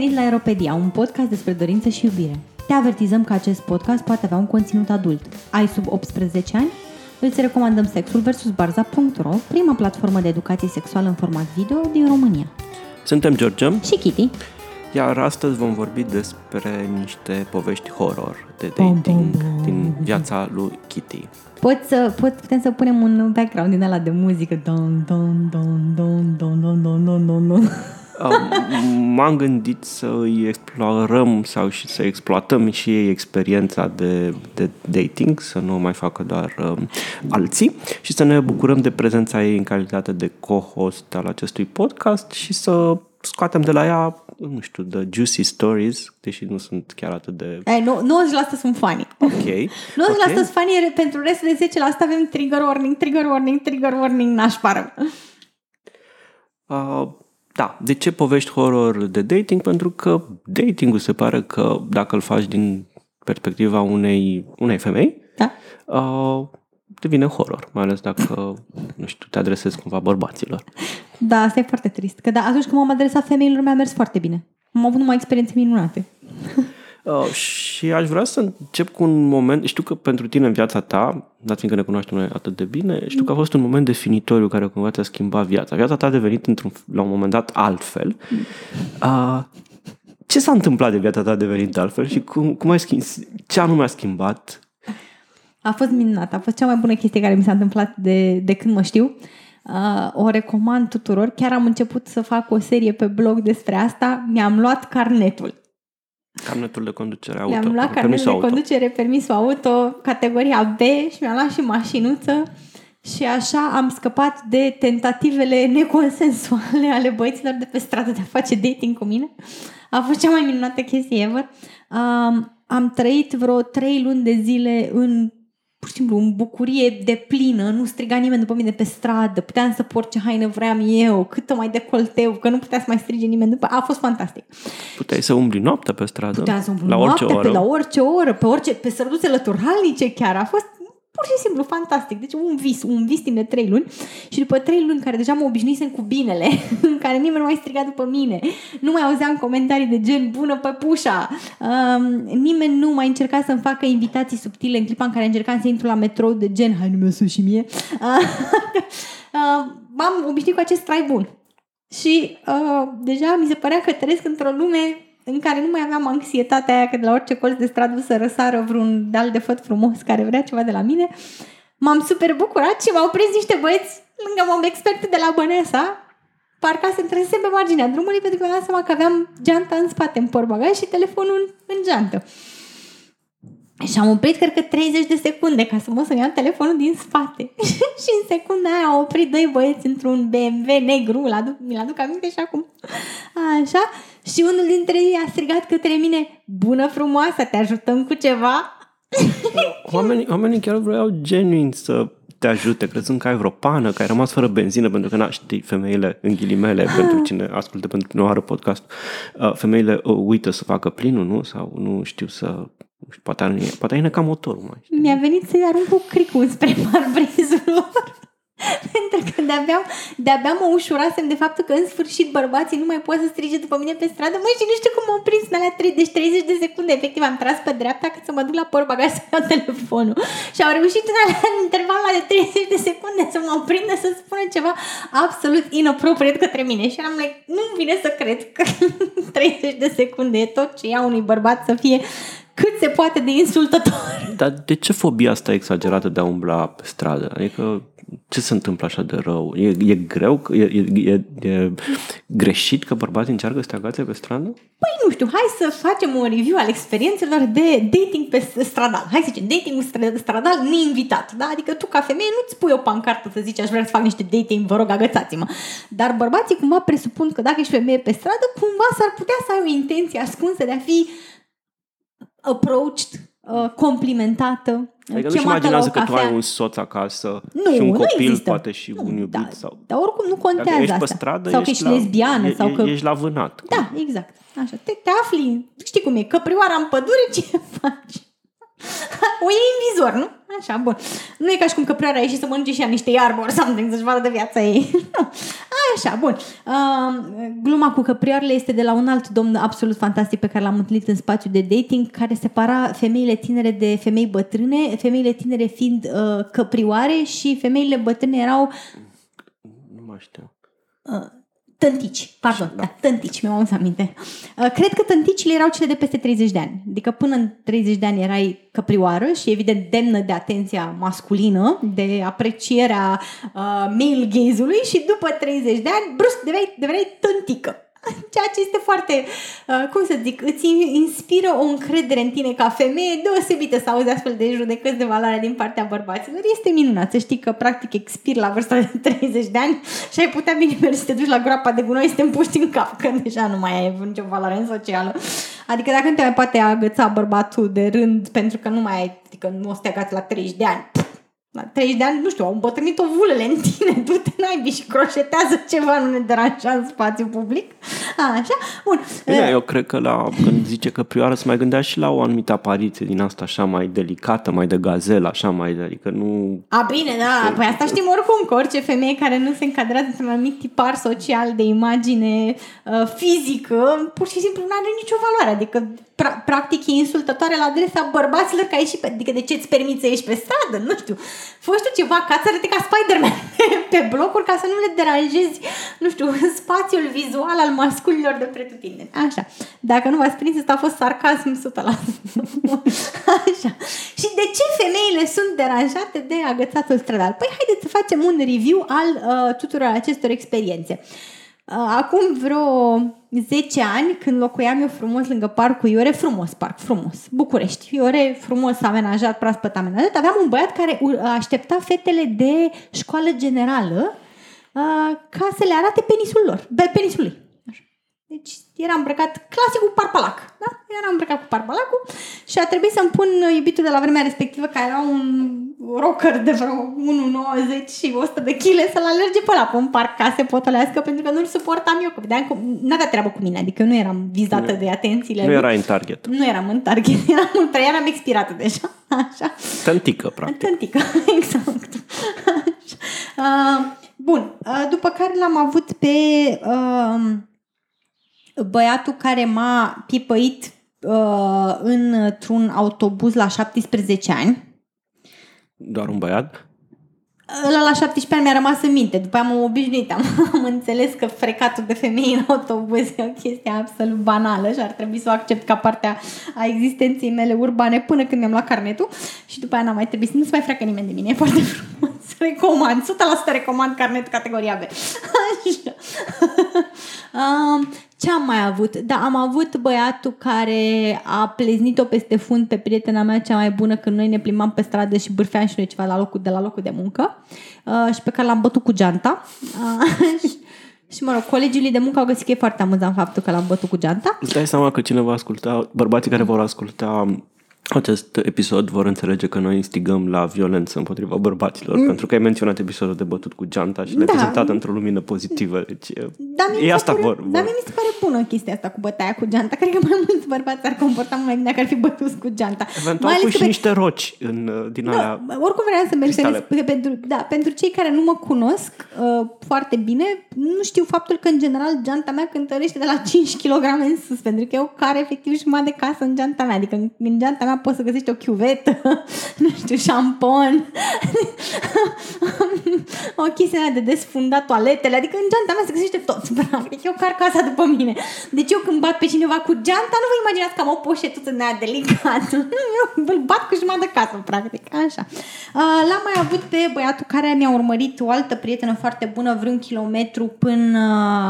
venit la Aeropedia, un podcast despre dorință și iubire. Te avertizăm că acest podcast poate avea un conținut adult. Ai sub 18 ani? Îți recomandăm Sexul vs. Barza.ro, prima platformă de educație sexuală în format video din România. Suntem George Și Kitty. Iar astăzi vom vorbi despre niște povești horror de Bum, dating bum, bum. din viața lui Kitty. Poți să, pot, putem să punem un background din ăla de muzică. Don, don, don, don, don, don, don, don, don, don. Uh, M-am gândit să îi explorăm sau și să exploatăm și ei experiența de, de dating, să nu o mai facă doar uh, alții și să ne bucurăm de prezența ei în calitate de co-host al acestui podcast și să scoatem de la ea, nu știu, the juicy stories, deși nu sunt chiar atât de Ei, nu, 90% sunt funny. ok. 90% ok. sunt funny, iar pentru restul de 10% avem trigger warning, trigger warning, trigger warning, nașpară. Uh, da, de ce povești horror de dating? Pentru că datingul se pare că dacă îl faci din perspectiva unei, unei femei, Da? uh, devine horror, mai ales dacă, nu știu, te adresezi cumva bărbaților. Da, asta e foarte trist. Că da, atunci când m-am adresat femeilor, mi-a mers foarte bine. Am avut numai experiențe minunate. Uh, și aș vrea să încep cu un moment, știu că pentru tine în viața ta, dat fiindcă ne cunoaștem noi atât de bine, știu că a fost un moment definitoriu care cumva ți-a schimbat viața. Viața ta a devenit într-un, la un moment dat altfel. Uh, ce s-a întâmplat de viața ta a devenit altfel și cum, cum ai schimb, ce anume a schimbat A fost minunat. A fost cea mai bună chestie care mi s-a întâmplat de, de când mă știu. Uh, o recomand tuturor. Chiar am început să fac o serie pe blog despre asta. Mi-am luat carnetul. Carnetul de conducere auto? Mi-am luat carnetul permisul de auto. conducere, permisul auto, categoria B și mi-am luat și mașinuță. Și așa am scăpat de tentativele neconsensuale ale băieților de pe stradă de a face dating cu mine. A fost cea mai minunată chestie ever. Um, am trăit vreo trei luni de zile în pur și simplu în bucurie de plină, nu striga nimeni după mine pe stradă, puteam să port ce haine vreau eu, cât o mai decolteu, că nu putea să mai strige nimeni după. A fost fantastic. Puteai să umbli noaptea pe stradă? Puteam să umblu La orice noaptea, oră? pe la orice oră, pe orice, pe străduțe lăturalnice chiar. A fost pur și simplu fantastic. Deci un vis, un vis timp de trei luni și după trei luni care deja mă obișnuisem cu binele, în care nimeni nu mai striga după mine, nu mai auzeam comentarii de gen bună pe pușa, um, nimeni nu mai încerca să-mi facă invitații subtile în clipa în care încercam să intru la metrou de gen hai nu mi și mie. Uh, m-am obișnuit cu acest trai bun. Și uh, deja mi se părea că trăiesc într-o lume în care nu mai aveam anxietatea aia că de la orice colț de stradă să răsară vreun deal de făt frumos care vrea ceva de la mine. M-am super bucurat și m-au prins niște băieți lângă mom expert de la Băneasa parca se întrese pe marginea drumului pentru că mi-am dat seama că aveam geanta în spate în portbagaj și telefonul în, în geantă. Și am oprit, cred că 30 de secunde ca să mă să iau telefonul din spate. și în secunda aia au oprit doi băieți într-un BMW negru, îl aduc, mi-l aduc aminte și acum. Așa. Și unul dintre ei a strigat către mine, bună frumoasă, te ajutăm cu ceva? Oamenii, oamenii chiar vreau genuin să te ajute, crezând că ai vreo pană, că ai rămas fără benzină, pentru că, na, știi, femeile, în ghilimele, pentru cine ascultă, pentru cine nu are podcast, uh, femeile uh, uită să facă plinul, nu? Sau nu știu să... nu știu, Poate, are, poate ai necat motorul mai. știi? Mi-a venit să-i arunc cu cricul spre parbrizul lor. Pentru că de-abia, de-abia mă ușurasem de faptul că în sfârșit bărbații nu mai pot să strige după mine pe stradă. Măi, și nu știu cum m-au prins în alea 3, deci 30 de secunde. Efectiv, am tras pe dreapta cât să mă duc la portbagaj să iau telefonul. Și au reușit în alea în intervalul de 30 de secunde să mă prindă să spună ceva absolut inappropriat către mine. Și eram like, nu-mi vine să cred că 30 de secunde e tot ce ia unui bărbat să fie cât se poate de insultător. Dar de ce fobia asta exagerată de a umbla pe stradă? Adică ce se întâmplă așa de rău? E, e greu? că- E, e, e, e greșit că bărbații încearcă să te agațe pe stradă? Păi nu știu, hai să facem un review al experiențelor de dating pe stradal. Hai să zicem, dating stradal neinvitat. Da? Adică tu ca femeie nu-ți pui o pancartă să zici aș vrea să fac niște dating, vă rog agățați-mă. Dar bărbații cumva presupun că dacă ești femeie pe stradă, cumva s-ar putea să ai o intenție ascunsă de a fi approached, uh, complimentată, Adică nu-și chemată la o imaginează că tu cafea. ai un soț acasă Nu, și un nu copil, există. poate și un iubit. da, sau... Dar oricum nu contează Dacă ești pe asta. stradă, sau că ești ești la, lesbiană. e, sau e, că... ești la vânat. Da, exact. Așa, te, te afli, știi cum e, căprioara în pădure, ce faci? O iei în vizor, nu? Așa, bun. Nu e ca și cum căprioara a ieșit să mănânce și ea niște iarbă or something, să-și vadă de viața ei. Nu. A așa, bun. Uh, gluma cu căprioarele este de la un alt domn absolut fantastic pe care l-am întâlnit în spațiu de dating, care separa femeile tinere de femei bătrâne, femeile tinere fiind uh, căprioare și femeile bătrâne erau Nu mai știu. Tântici, pardon, da, tântici, mi-am adus aminte. Uh, Cred că tânticile erau cele de peste 30 de ani. Adică până în 30 de ani erai căprioară și evident demnă de atenția masculină, de aprecierea uh, male gaze-ului și după 30 de ani, brusc, deveai, deveai tântică. Ceea ce este foarte, uh, cum să zic, îți inspiră o încredere în tine ca femeie deosebită să auzi astfel de judecăți de valoare din partea bărbaților. Este minunat să știi că practic expiri la vârsta de 30 de ani și ai putea bine mergi să te duci la groapa de gunoi să te împuști în cap, că deja nu mai ai nicio valoare în socială. Adică dacă nu te mai poate agăța bărbatul de rând pentru că nu mai ai, adică nu o să te agați la 30 de ani, la 30 de ani, nu știu, au îmbătrânit o vulele în tine, du-te naibii și croșetează ceva, nu ne deranja în spațiu public. A, așa, bun. Bine, eu cred că la, când zice că prioară se mai gândea și la o anumită apariție din asta așa mai delicată, mai de gazel, așa mai, adică nu... A, bine, da, păi asta știm oricum, că orice femeie care nu se încadrează într-un anumit tipar social de imagine uh, fizică, pur și simplu nu are nicio valoare, adică pra- practic e insultătoare la adresa bărbaților că ai și pe, adică de ce îți permiți să ieși pe stradă, nu știu, fă tu ceva ca să arăte ca Spider-Man pe blocuri ca să nu le deranjezi, nu știu, spațiul vizual al masculilor de pretutindeni. Așa. Dacă nu v-ați prins, asta a fost sarcasm 100%. Așa. Și de ce femeile sunt deranjate de agățatul stradal? Păi haideți să facem un review al uh, tuturor acestor experiențe. Uh, Acum vreo 10 ani, când locuiam eu frumos lângă parcul Iore, frumos parc, frumos, București, Iore, frumos amenajat, proaspăt amenajat, aveam un băiat care ur- aștepta fetele de școală generală uh, ca să le arate penisul lor, pe penisul lui. Așa. Deci era îmbrăcat clasicul parpalac, da? Era îmbrăcat cu parpalacul și a trebuit să-mi pun iubitul de la vremea respectivă, care era un rocker de vreo 1,90 și 100 de kg, să-l alerge pe ăla pe un parc ca să se potolească, pentru că nu-l suportam eu, că vedeam că n-avea treabă cu mine, adică eu nu eram vizată de atențiile Nu lui. era în target. Nu eram în target, eram, în, eram expirată deja. Așa. Tântică, practic. Tântică, exact. Așa. Uh, bun, uh, după care l-am avut pe uh, băiatul care m-a pipăit uh, într-un autobuz la 17 ani. Doar un băiat. Ăla la 17 ani mi-a rămas în minte. După aia m-am obișnuit. Am, am înțeles că frecatul de femei în autobuz e o chestie absolut banală și ar trebui să o accept ca partea a existenței mele urbane până când mi-am luat carnetul și după aia n-am mai trebuit să nu se mai freacă nimeni de mine. E foarte frumos. Recomand. 100% recomand carnetul categoria B. Așa. Um, ce am mai avut? Da, am avut băiatul care a pleznit-o peste fund pe prietena mea cea mai bună când noi ne plimbam pe stradă și bârfeam și noi ceva la locul, de la locul de muncă uh, și pe care l-am bătut cu geanta. Uh, și, și mă rog, colegii lui de muncă au găsit că e foarte amuzant faptul că l-am bătut cu geanta. Îți dai seama că cine va asculta, bărbații care vor asculta acest episod vor înțelege că noi instigăm la violență împotriva bărbaților, mm. pentru că ai menționat episodul de bătut cu geanta și l-ai Da. prezentat într-o lumină pozitivă. Deci, Da, mie mi e se asta pare, vor. Da, vor. mie mi se pare bună chestia asta cu bătaia cu geanta. Cred că mai mulți bărbați ar comporta mult mai bine dacă ar fi bătuți cu geanta. Eventual Mai cu ales și că pe- niște roci în, uh, din alea. Da, oricum vreau să menționez cristale. că pentru, da, pentru cei care nu mă cunosc uh, foarte bine, nu știu faptul că în general geanta mea cântărește de la 5 kg în sus, pentru că eu care efectiv și de casă în geanta mea, adică în, în geanta mea poți să găsești o chiuvetă, nu știu, șampon, o chestie aia de desfundat toaletele, adică în geanta mea se găsește tot, practic, eu car casa după mine. Deci eu când bat pe cineva cu geanta, nu vă imaginați că am o poșetuță în aia delicată. Eu îl bat cu jumătate de casă, practic, așa. Uh, L-am mai avut pe băiatul care mi-a urmărit o altă prietenă foarte bună, vreun kilometru până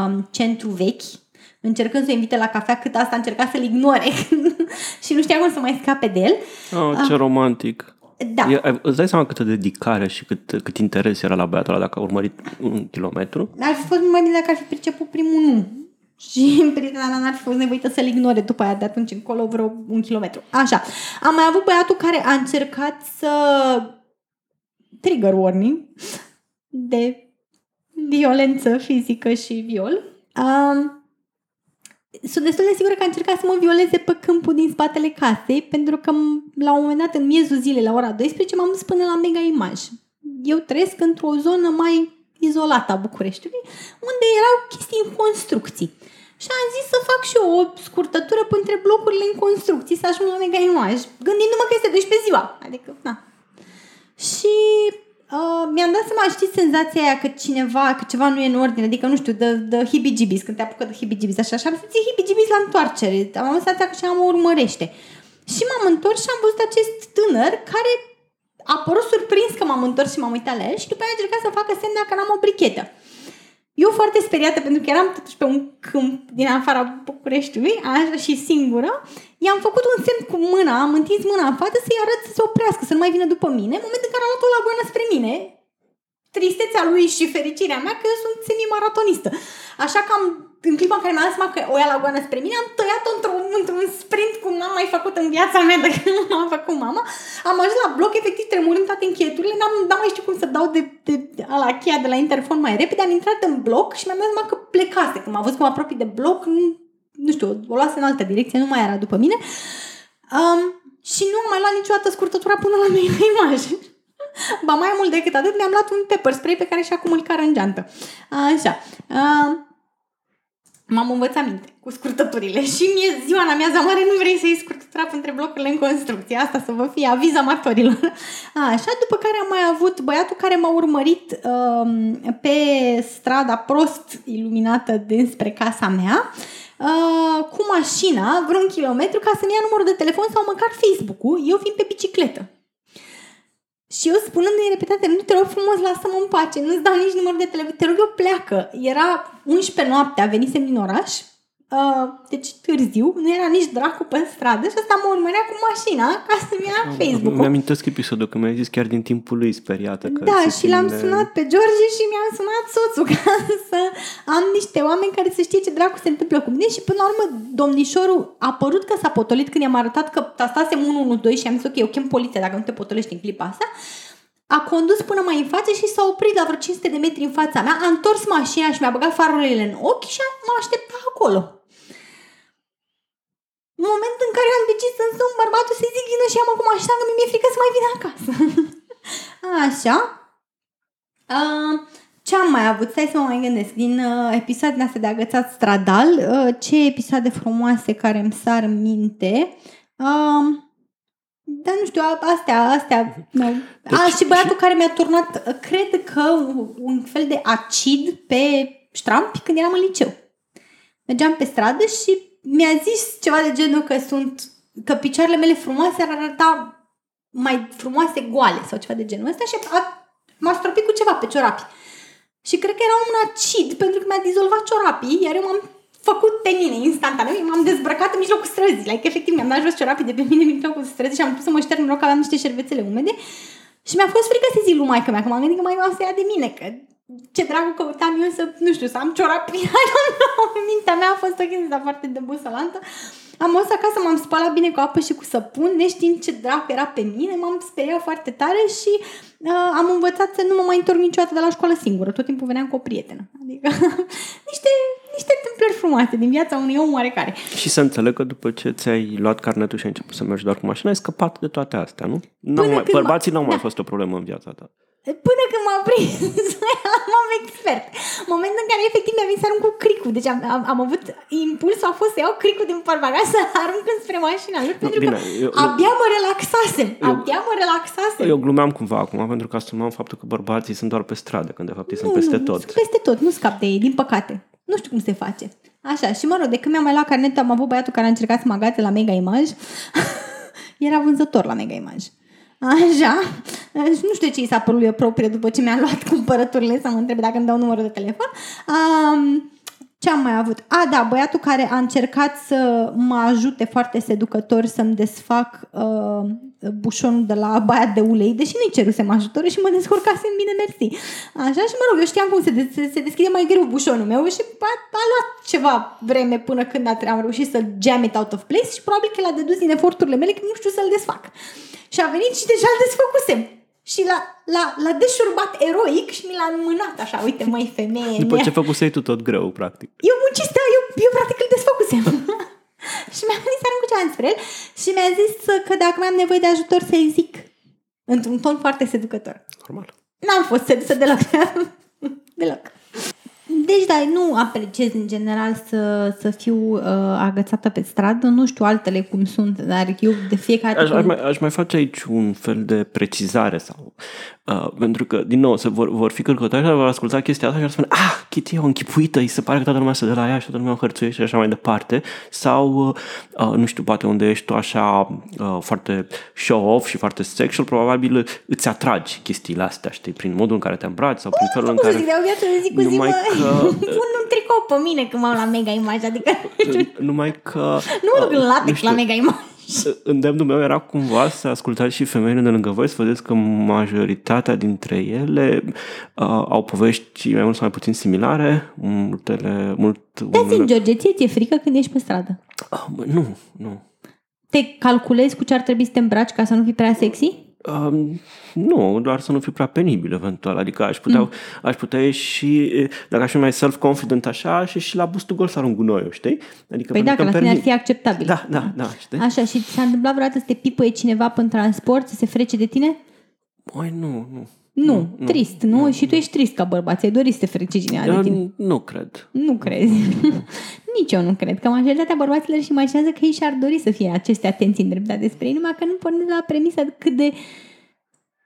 uh, centru vechi, încercând să o invite la cafea, cât asta a încercat să-l ignore și nu știa cum să mai scape de el. Oh, ce romantic. Da. E, ai- îți dai seama câtă dedicare și cât, cât interes era la băiatul ăla dacă a urmărit un kilometru? Ar fi fost mult mai bine dacă ar fi priceput primul nu. Și prietena mea n-ar fi fost nevoită să-l ignore după aia de atunci încolo vreo un kilometru. Așa. Am mai avut băiatul care a încercat să trigger warning de violență fizică și viol. Um, sunt destul de sigură că a încercat să mă violeze pe câmpul din spatele casei, pentru că m- la un moment dat, în miezul zilei, la ora 12, m-am dus până la Mega Image. Eu trăiesc într-o zonă mai izolată a Bucureștiului, unde erau chestii în construcții. Și am zis să fac și eu o scurtătură între blocurile în construcții, să ajung la mega imaj, gândindu-mă că este 12 ziua. Adică, na. Și uh, mi-am dat seama, știți senzația aia că cineva, că ceva nu e în ordine, adică, nu știu, de, de hibigibis, când te apucă de hibigibis, așa, și am simțit hibigibis la întoarcere. Am avut senzația că cineva mă urmărește. Și m-am întors și am văzut acest tânăr care a părut surprins că m-am întors și m-am uitat la el și după aia a încercat să facă semn dacă n-am o brichetă. Eu foarte speriată pentru că eram totuși pe un câmp din afara Bucureștiului, așa și singură, i-am făcut un semn cu mâna, am întins mâna în față să-i arăt să se oprească, să nu mai vină după mine, în momentul în care a luat-o la goană spre mine, tristețea lui și fericirea mea că eu sunt semi-maratonistă. Așa că am, în clipa în care mi-am dat seama că o ia la goană spre mine, am tăiat-o într-un, într-un sprint cum n-am mai făcut în viața mea de când m-am făcut mama. Am ajuns la bloc, efectiv tremurând toate încheieturile, n-am, n-am mai știu cum să dau de, de, de la cheia de la interfon mai repede, am intrat în bloc și mi-am dat seama că plecase. Când m-a văzut că mă apropii de bloc, nu, nu știu, o luase în altă direcție, nu mai era după mine. Um, și nu am mai luat niciodată scurtătura până la mine imagine. Ba mai mult decât atât, mi-am luat un pepper spray pe care și acum îl cară în geantă. Așa. Uh, m-am învățat minte cu scurtăturile și mie ziua la miaza mare nu vrei să iei scurtătura între blocurile în construcție. Asta să vă fie aviz amatorilor. Așa, după care am mai avut băiatul care m-a urmărit uh, pe strada prost iluminată dinspre casa mea uh, cu mașina vreun kilometru ca să-mi ia numărul de telefon sau măcar Facebook-ul, eu fiind pe bicicletă. Și eu spunându-i repetate, nu te rog frumos, lasă-mă în pace, nu-ți dau nici numărul de telefon, te rog eu pleacă. Era 11 noaptea, venisem din oraș Uh, deci târziu, nu era nici dracu pe stradă și asta mă urmărea cu mașina ca să-mi ia Facebook-ul. Mi-am amintesc episodul că mi-ai zis chiar din timpul lui speriată. Că da, și l-am sunat pe George și mi-am sunat soțul ca să am niște oameni care să știe ce dracu se întâmplă cu mine și până la urmă domnișorul a părut că s-a potolit când i-am arătat că tastasem 112 și am zis ok, eu chem poliția dacă nu te potolești în clipa asta a condus până mai în față și s-a oprit la vreo 500 de metri în fața mea, a întors mașina și mi-a băgat farurile în ochi și m-a așteptat acolo. În momentul în care am decis să sun bărbatul să zic vină și am acum așa că mi-e frică să mai vină acasă. așa. Uh, ce am mai avut? Stai să mă mai gândesc. Din uh, episoadele astea de agățat stradal, uh, ce episoade frumoase care îmi sar în minte. Uh, dar nu știu, astea, astea. Deci, A, și băiatul și... care mi-a turnat, cred că, un fel de acid pe ștrampi când eram în liceu. Mergeam pe stradă și mi-a zis ceva de genul că sunt, că picioarele mele frumoase ar arăta mai frumoase goale sau ceva de genul ăsta și a, m-a stropit cu ceva pe ciorapi. Și cred că era un acid pentru că mi-a dizolvat ciorapii, iar eu m-am făcut pe mine instantaneu, m-am dezbrăcat în mijlocul străzii, like, efectiv mi-am dat jos ciorapii de pe mine în mijlocul străzii și am pus să mă șterg în loc că aveam niște șervețele umede și mi-a fost frică să zic lui maică mea, că m-am gândit că mai o să ia de mine, că ce dragul căutam eu să, nu știu, să am ciorapi. Mintea mea a fost o chestie foarte debusolantă. Am fost acasă, m-am spălat bine cu apă și cu săpun, neștiind ce dracu era pe mine, m-am speriat foarte tare și uh, am învățat să nu mă mai întorc niciodată de la școală singură. Tot timpul veneam cu o prietenă. Adică niște, niște întâmplări frumoase din viața unui om oarecare. Și să înțeleg că după ce ți-ai luat carnetul și ai început să mergi doar cu mașina, ai scăpat de toate astea, nu? N-au mai, bărbații n-au da. mai fost o problemă în viața ta. Până când m-a prins, m-am expert. Momentul în care efectiv mi-a venit să arunc cu cricul. Deci am, am, am avut impulsul a fost să iau cricul din portbagaj să arunc spre mașina lui, pentru Bine, că eu, abia mă relaxasem. Eu, abia mă relaxasem. Eu glumeam cumva acum, pentru că asumam faptul că bărbații sunt doar pe stradă, când de fapt ei nu, sunt peste nu, tot. Sunt peste tot, nu scap de ei, din păcate. Nu știu cum se face. Așa, și mă rog, de când mi-am mai luat carnetul, am avut băiatul care a încercat să mă agate la Mega Image. Era vânzător la Mega Image. Așa. Nu știu ce i s-a părut eu proprie după ce mi-a luat cumpărăturile să mă întrebe dacă îmi dau numărul de telefon. Um, ce am mai avut? A, da, băiatul care a încercat să mă ajute foarte seducător să-mi desfac uh, bușonul de la baia de ulei, deși nu-i cerusem ajutor și mă descurcasem bine, mersi. Așa și mă rog, eu știam cum se, de- se, se deschide mai greu bușonul meu și a, a luat ceva vreme până când am reușit să jam it out of place și probabil că l-a dedus din eforturile mele că nu știu să-l desfac. Și a venit și deja îl desfăcusem. Și l-a, l-a, l-a deșurbat eroic și mi l-a înmânat așa, uite măi femeie. După ce făcusei tu tot greu, practic. Eu muncist, da, eu, eu practic îl desfăcusem. și mi-a venit să arunc cu spre el și mi-a zis că dacă mai am nevoie de ajutor să-i zic într-un ton foarte seducător. Normal. N-am fost sedusă deloc. Deloc. Deci, da, nu apreciez în general să, să fiu uh, agățată pe stradă. Nu știu altele cum sunt, dar eu de fiecare Aș, dată... aș, mai, aș mai face aici un fel de precizare sau uh, pentru că, din nou, se vor, vor fi călcători care vor asculta chestia asta și vor spune ah, Kitty e o închipuită, îi se pare că toată lumea se de la ea și toată lumea o hărțuiește și așa mai departe. Sau, uh, nu știu, poate unde ești tu așa uh, foarte show-off și foarte sexual, probabil îți atragi chestiile astea, știi, prin modul în care te îmbraci sau prin felul în Cum să care... zic, de o viață de zi cu zi, Numai mă, că- pun un tricou pe mine când m-am la mega image, adică Numai că... nu mă duc uh, în nu latex știu, la mega image. Îndemnul meu era cumva să ascultați și femeile de lângă voi, să vedeți că majoritatea dintre ele uh, au povești mai mult sau mai puțin similare, multele, mult... Da, zi, George, ție ți-e frică când ești pe stradă? Ah, mă, nu, nu. Te calculezi cu ce ar trebui să te îmbraci ca să nu fii prea sexy? Um, nu, doar să nu fiu prea penibil eventual. Adică aș putea, mm. aș putea ieși, dacă aș fi mai self-confident așa, și și la bustul gol să arunc gunoiul, știi? Adică Păi da, pentru că la îmi tine ar permit- fi acceptabil. Da, da, da, știi? Așa, și ți s-a întâmplat vreodată să te pipăie cineva pe transport, să se frece de tine? Măi, nu, nu. Nu, trist, nu? Și tu ești trist ca bărbat, ți-ai dorit să te frece cineva de Eu tine. nu cred. Nu crezi. Nici eu nu cred. Că majoritatea bărbaților își imaginează că ei și-ar dori să fie aceste atenții îndreptate despre ei, numai că nu pornesc de la premisa cât de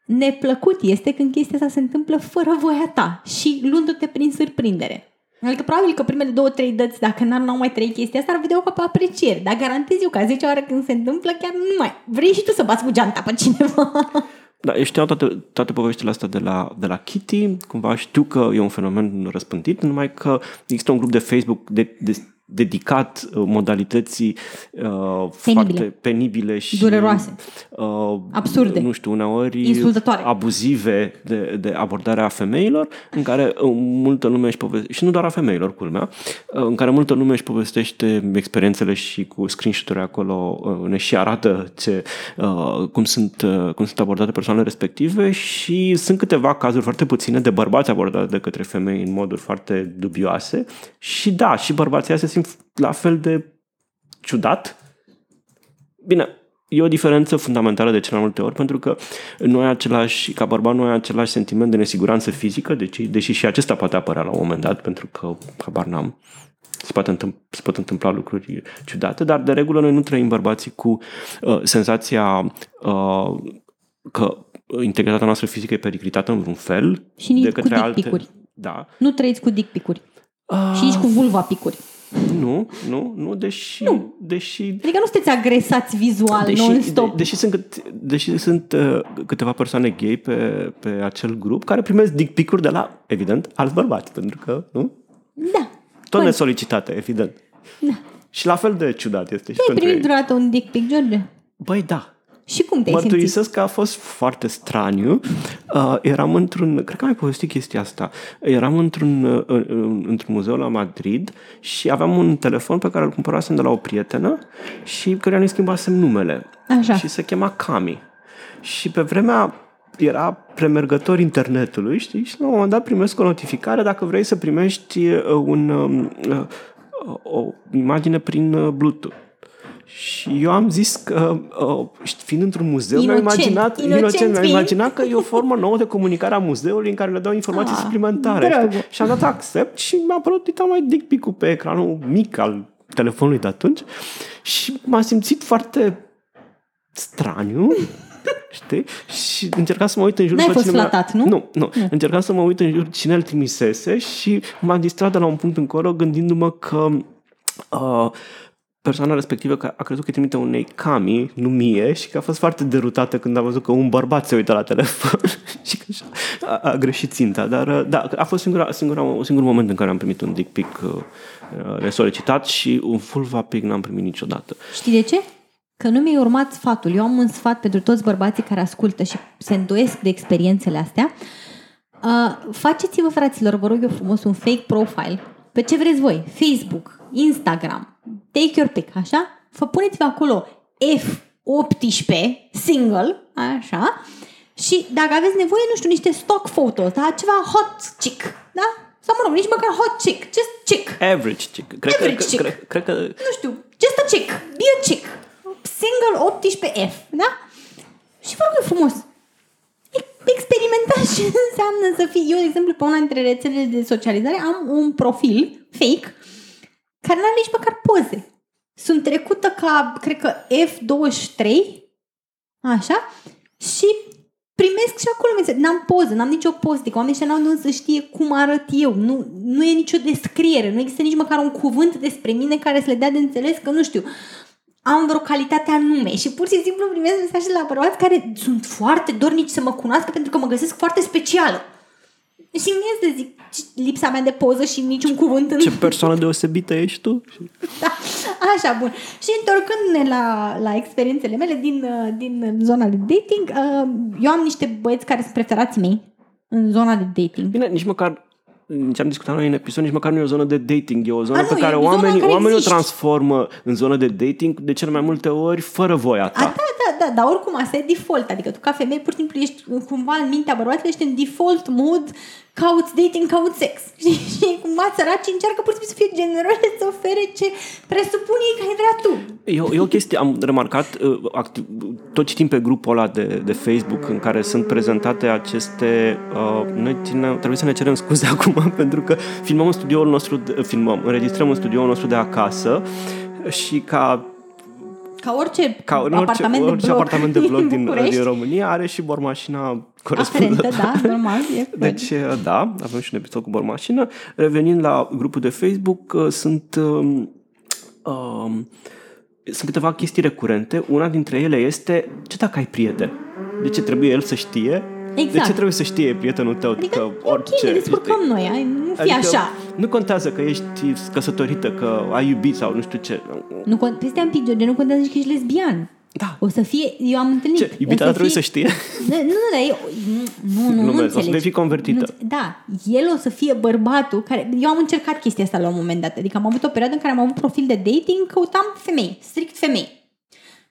neplăcut este când chestia asta se întâmplă fără voia ta și luându-te prin surprindere. Adică probabil că primele două, trei dăți, dacă n-ar n-au mai trăit chestia asta, ar vedea ca pe apreciere. Dar garantez eu că a 10 ori când se întâmplă, chiar nu mai... Vrei și tu să bați cu geanta pe cineva. Da, eu știam toate, toate poveștile astea de la, de la Kitty, cumva știu că e un fenomen răspândit, numai că există un grup de Facebook de, de, dedicat uh, modalității uh, foarte penibile și Dureroase. uh, Absurde. Nu știu, uneori Insultătoare. abuzive de, de abordarea femeilor, în care uh, multă lume își povestește, și nu doar a femeilor, culmea, uh, în care multă lume își povestește experiențele și cu screenshot-uri acolo uh, ne și arată ce, uh, cum, sunt, uh, cum sunt abordate persoanele respective și sunt câteva cazuri foarte puține de bărbați abordați de către femei în moduri foarte dubioase și da, și bărbații ăia se simt la fel de ciudat. Bine, e o diferență fundamentală de cele mai multe ori, pentru că noi același, ca bărbat, noi același sentiment de nesiguranță fizică, deci, deși și acesta poate apărea la un moment dat, pentru că, habar n-am, se, poate întâmpla, se pot întâmpla lucruri ciudate, dar de regulă noi nu trăim bărbații cu uh, senzația uh, că integritatea noastră fizică e periclitată în vreun fel Și nici de cu către dick alte... pic-uri. Da. Nu trăiți cu dick picuri. Uh, Și nici cu vulva picuri. Nu, nu, nu, deși... Nu. deși Adică nu sunteți agresați vizual Deși, non-stop. de, deși sunt, cât, deși sunt uh, câteva persoane gay pe, pe acel grup care primesc dick pic-uri de la, evident, alți bărbați, pentru că, nu? Da. Tot Păi, nesolicitate, evident. Da. Și la fel de ciudat este și Ai pentru primit ei. vreodată un dick pic, George? Băi, da. Și cum te-ai simțit? Mărturisesc că a fost foarte straniu. Uh, eram într-un, cred că am mai povestit chestia asta. Eram într-un, uh, uh, într-un muzeu la Madrid și aveam un telefon pe care îl cumpărasem de la o prietenă și căruia nu-i schimbasem numele. Așa. Și se chema Cami. Și pe vremea era premergător internetului, știi? Și la un moment dat primesc o notificare dacă vrei să primești uh, un, um, uh, o imagine prin uh, Bluetooth. Și eu am zis că, uh, fiind într-un muzeu, mi-am Inocent, imaginat, inocent inocent, mi-am fiind. imaginat că e o formă nouă de comunicare a muzeului în care le dau informații Ah, suplimentare. bravo. știi? Și am dat accept și mi-a apărut, uita mai dick pic pe ecranul mic al telefonului de atunci și m-am simțit foarte straniu, știi? Și încercam să mă uit în jur. N-ai după fost cine mi-a- flatat, nu? Nu, nu. Încercam să mă uit în jur cine îl trimisese și m-am distrat de la un punct încolo gândindu-mă că uh, persoana respectivă că a crezut că trimite unei cami, nu mie, și că a fost foarte derutată când a văzut că un bărbat se uită la telefon și că așa a, a greșit ținta. Dar uh, da, a fost singura, singura, singurul moment în care am primit un dick pic uh, uh, nesolicitat și un vulva pic n-am primit niciodată. Știi de ce? Că nu mi-ai urmat sfatul. Eu am un sfat pentru toți bărbații care ascultă și se îndoiesc de experiențele astea. Uh, faceți-vă, fraților, vă rog eu frumos, un fake profile pe ce vreți voi. Facebook, Instagram, take your pick, așa? Fă puneți-vă acolo F18 single, așa? Și dacă aveți nevoie, nu știu, niște stock photos, da? Ceva hot chick, da? Sau mă rog, nici măcar hot chick, just chick. Average chick. Cred Average că, chick. Cred, cred că nu știu, just a chick, be a chick, single 18F, da? Și vă rog eu frumos, e- experimentat ce înseamnă să fii... Eu, de exemplu, pe una dintre rețelele de socializare am un profil fake care nu are nici măcar poze. Sunt trecută ca, cred că F23, așa, și primesc și acolo mesaje. N-am poză, n-am nicio poză. Adică oamenii ăștia n-au de unde să știe cum arăt eu. Nu, nu e nicio descriere. Nu există nici măcar un cuvânt despre mine care să le dea de înțeles că, nu știu, am vreo calitate anume și pur și simplu primesc mesaje la bărbați care sunt foarte dornici să mă cunoască pentru că mă găsesc foarte specială. Și mi să zic lipsa mea de poză și niciun cuvânt în... Ce persoană deosebită ești tu? da, așa, bun. Și întorcându-ne la, la experiențele mele din, uh, din zona de dating, uh, eu am niște băieți care sunt preferați mei în zona de dating. Bine, nici măcar ce am discutat noi în episod, nici măcar nu e o zonă de dating, e o zonă A, pe nu, care e o zonă oamenii, care oamenii o există. transformă în zonă de dating de cele mai multe ori fără voia ta. A, da, da, da, dar oricum asta e default, adică tu ca femeie pur și simplu ești cumva în mintea bărbatului, ești în default mood, cauți dating, cauți sex. Știi? Și cumva săraci încearcă pur și simplu să fie generoase, să ofere ce presupune ei că ai vrea tu. E o, e o chestie, am remarcat, uh, activ, tot citim pe grupul ăla de, de Facebook în care sunt prezentate aceste... Uh, noi ține, trebuie să ne cerem scuze acum pentru că filmăm în studioul nostru, de, filmăm, înregistrăm în studioul nostru de acasă și ca Ca orice, ca în orice, apartament, orice de bloc apartament de bloc din, București, din România are și bormașina aferentă, corespunzătoare. da, normal. E Deci, da, avem și un episod cu bormașină. Revenind la grupul de Facebook, uh, sunt, um, um, sunt câteva chestii recurente. Una dintre ele este, ce dacă ai prieten? De ce trebuie el să știe? De Exact. ce trebuie să știe prietenul tău Adică, că orice... ok, ne descurcăm noi, ai, nu fi Adică așa. Nu contează că ești căsătorită, că ai iubit sau nu știu ce. Nu, con- peste am pic, George, nu contează nici că ești lesbian. Da. O să fie, eu am întâlnit... Ce? o Iubita să trebuie fie- să știe? Nu, nu, dar eu, nu, nu, nu, Glumesc, nu o să înțelegi. vei fi convertită. Nu, da, el o să fie bărbatul care... Eu am încercat chestia asta la un moment dat. Adică am avut o perioadă în care am avut profil de dating, căutam femei, strict femei.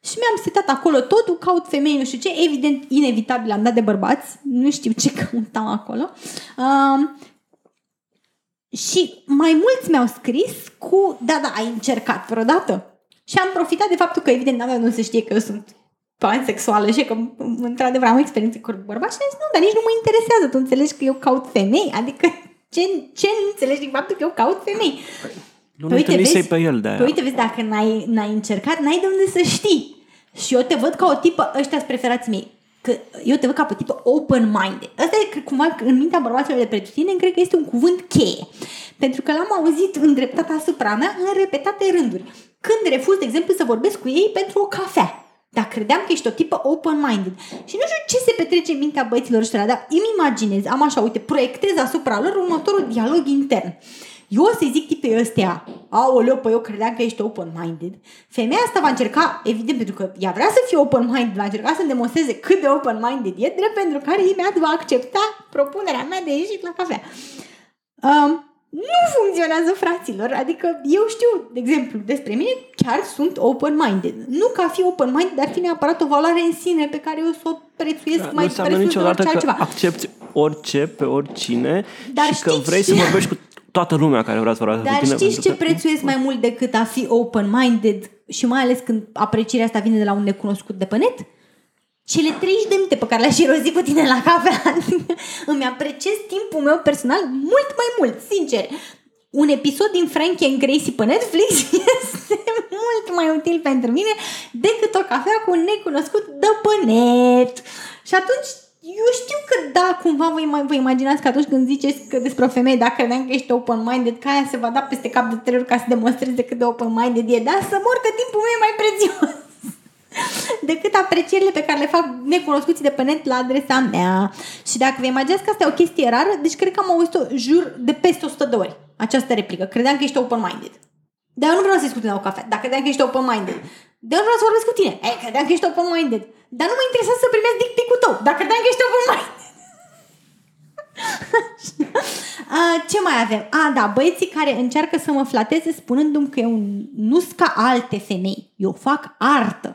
Și mi-am setat acolo totul, caut femei, nu știu ce, evident, inevitabil am dat de bărbați, nu știu ce căutam acolo. Um, și mai mulți mi-au scris cu, da, da, ai încercat vreodată? Și am profitat de faptul că, evident, n-aveau nu se știe că eu sunt pansexuală și că, într-adevăr, am experiențe cu bărbați și am zis, nu, dar nici nu mă interesează, tu înțelegi că eu caut femei? Adică, ce, ce nu înțelegi din faptul că eu caut femei? Nu Păi ne uite, întâlnisei vezi? pe el de aia. Păi uite, vezi, dacă n-ai, n-ai încercat, n-ai de unde să știi. Și eu te văd ca o tipă, ăștia sunt preferații mei, că eu te văd ca pe tipă open-minded. Asta e cred, cumva în mintea bărbaților de pretutindeni, cred că este un cuvânt cheie. Pentru că l-am auzit îndreptat asupra mea în repetate rânduri. Când refuz, de exemplu, să vorbesc cu ei pentru o cafea. Dar credeam că ești o tipă open-minded. Și nu știu ce se petrece în mintea băieților ăștia, dar îmi imaginez, am așa, uite, proiectez asupra lor următorul dialog intern. Eu o să-i zic tipei ăstea, aoleu, păi eu credeam că ești open-minded. Femeia asta va încerca, evident, pentru că ea vrea să fie open-minded, va încerca să demonstreze cât de open-minded e, drept pentru care imediat va accepta propunerea mea de ieșit la cafea. Um, nu funcționează, fraților. Adică eu știu, de exemplu, despre mine, chiar sunt open-minded. Nu ca fi open-minded, dar fi neapărat o valoare în sine pe care eu să o prețuiesc Da, nu mai înseamnă presus de niciodată orice că altceva. accepti orice pe oricine Dar și că știți- vrei să vorbești cu toată lumea care vrea să vorbească Dar cu tine. știți pentru ce că- prețuiesc mai mult decât a fi open-minded și mai ales când aprecierea asta vine de la un necunoscut de pe net? Cele 30 de minute pe care le-aș irosi cu tine la cafea. Îmi apreciez timpul meu personal mult mai mult, sincer. Un episod din Frankie and Gracie pe Netflix este mult mai util pentru mine decât o cafea cu un necunoscut de pe net. Și atunci eu știu că da, cumva vă, ima- vă imaginați că atunci când ziceți că despre o femeie, dacă credeam că ești open-minded, că aia se va da peste cap de trei ori ca să demonstreze cât de open-minded e, da, să mor că timpul meu e mai prețios decât aprecierile pe care le fac necunoscuții de pe net la adresa mea. Și dacă vă imaginați că asta e o chestie rară, deci cred că am auzit-o, jur, de peste 100 de ori, această replică. Credeam că ești open-minded. Dar eu nu vreau să discut la o cafea. Dacă credeam că ești open-minded. Dar eu nu vreau să vorbesc cu tine. Ei, credeam că ești open-minded. Dar nu mă interesează să primesc dick pic-ul tău. Dar credeam că ești open-minded. A, ce mai avem? A, da, băieții care încearcă să mă flateze spunându-mi că eu nu sunt ca alte femei. Eu fac artă.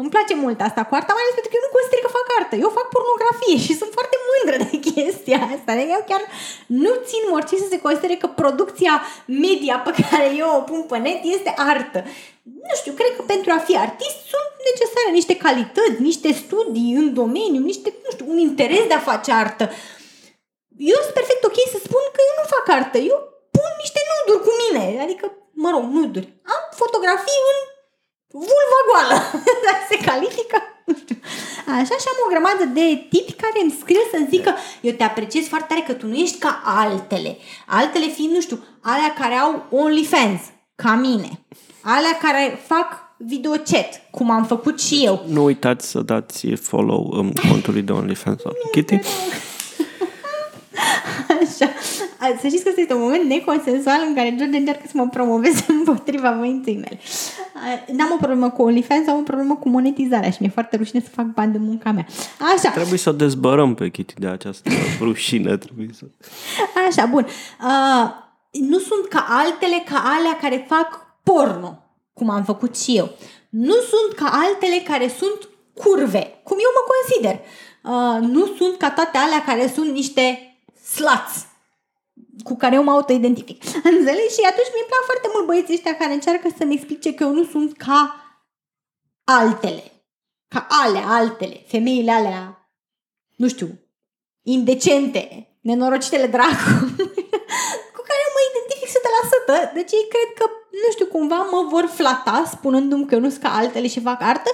Îmi place mult asta cu arta, mai ales pentru că eu nu consider că fac artă. Eu fac pornografie și sunt foarte mândră de chestia chestia asta. Adică eu chiar nu țin orice să se considere că producția media pe care eu o pun pe net este artă. Nu știu, cred că pentru a fi artist sunt necesare niște calități, niște studii în domeniu, niște, nu știu, un interes de a face artă. Eu sunt perfect ok să spun că eu nu fac artă. Eu pun niște nuduri cu mine. Adică, mă rog, nuduri. Am fotografii în vulva goală. Dar se califică? Nu știu. Așa și am o grămadă de tipi care îmi scriu să zică eu te apreciez foarte tare că tu nu ești ca altele. Altele fiind, nu știu, alea care au OnlyFans, ca mine. Alea care fac videochat, cum am făcut și eu. Nu uitați să dați follow um, contului de OnlyFans al Kitty. Așa. Să știți că ăsta este un moment neconsensual în care George încearcă să mă promoveze împotriva voinței mele. N-am o problemă cu OnlyFans, am o problemă cu monetizarea și mi-e foarte rușine să fac bani de munca mea. Așa. Trebuie să o dezbărăm pe Kitty de această rușine. Trebuie să... Așa, bun. Uh, nu sunt ca altele, ca alea care fac porno, cum am făcut și eu. Nu sunt ca altele care sunt curve, cum eu mă consider. Uh, nu sunt ca toate alea care sunt niște sluts cu care eu mă auto-identific. Înțelegi? Și atunci mi-e plac foarte mult băieții ăștia care încearcă să-mi explice că eu nu sunt ca altele. Ca alea, altele. Femeile alea, nu știu, indecente, nenorocitele dracu, cu care eu mă identific 100%. Deci ei cred că, nu știu, cumva mă vor flata spunându-mi că eu nu sunt ca altele și fac artă.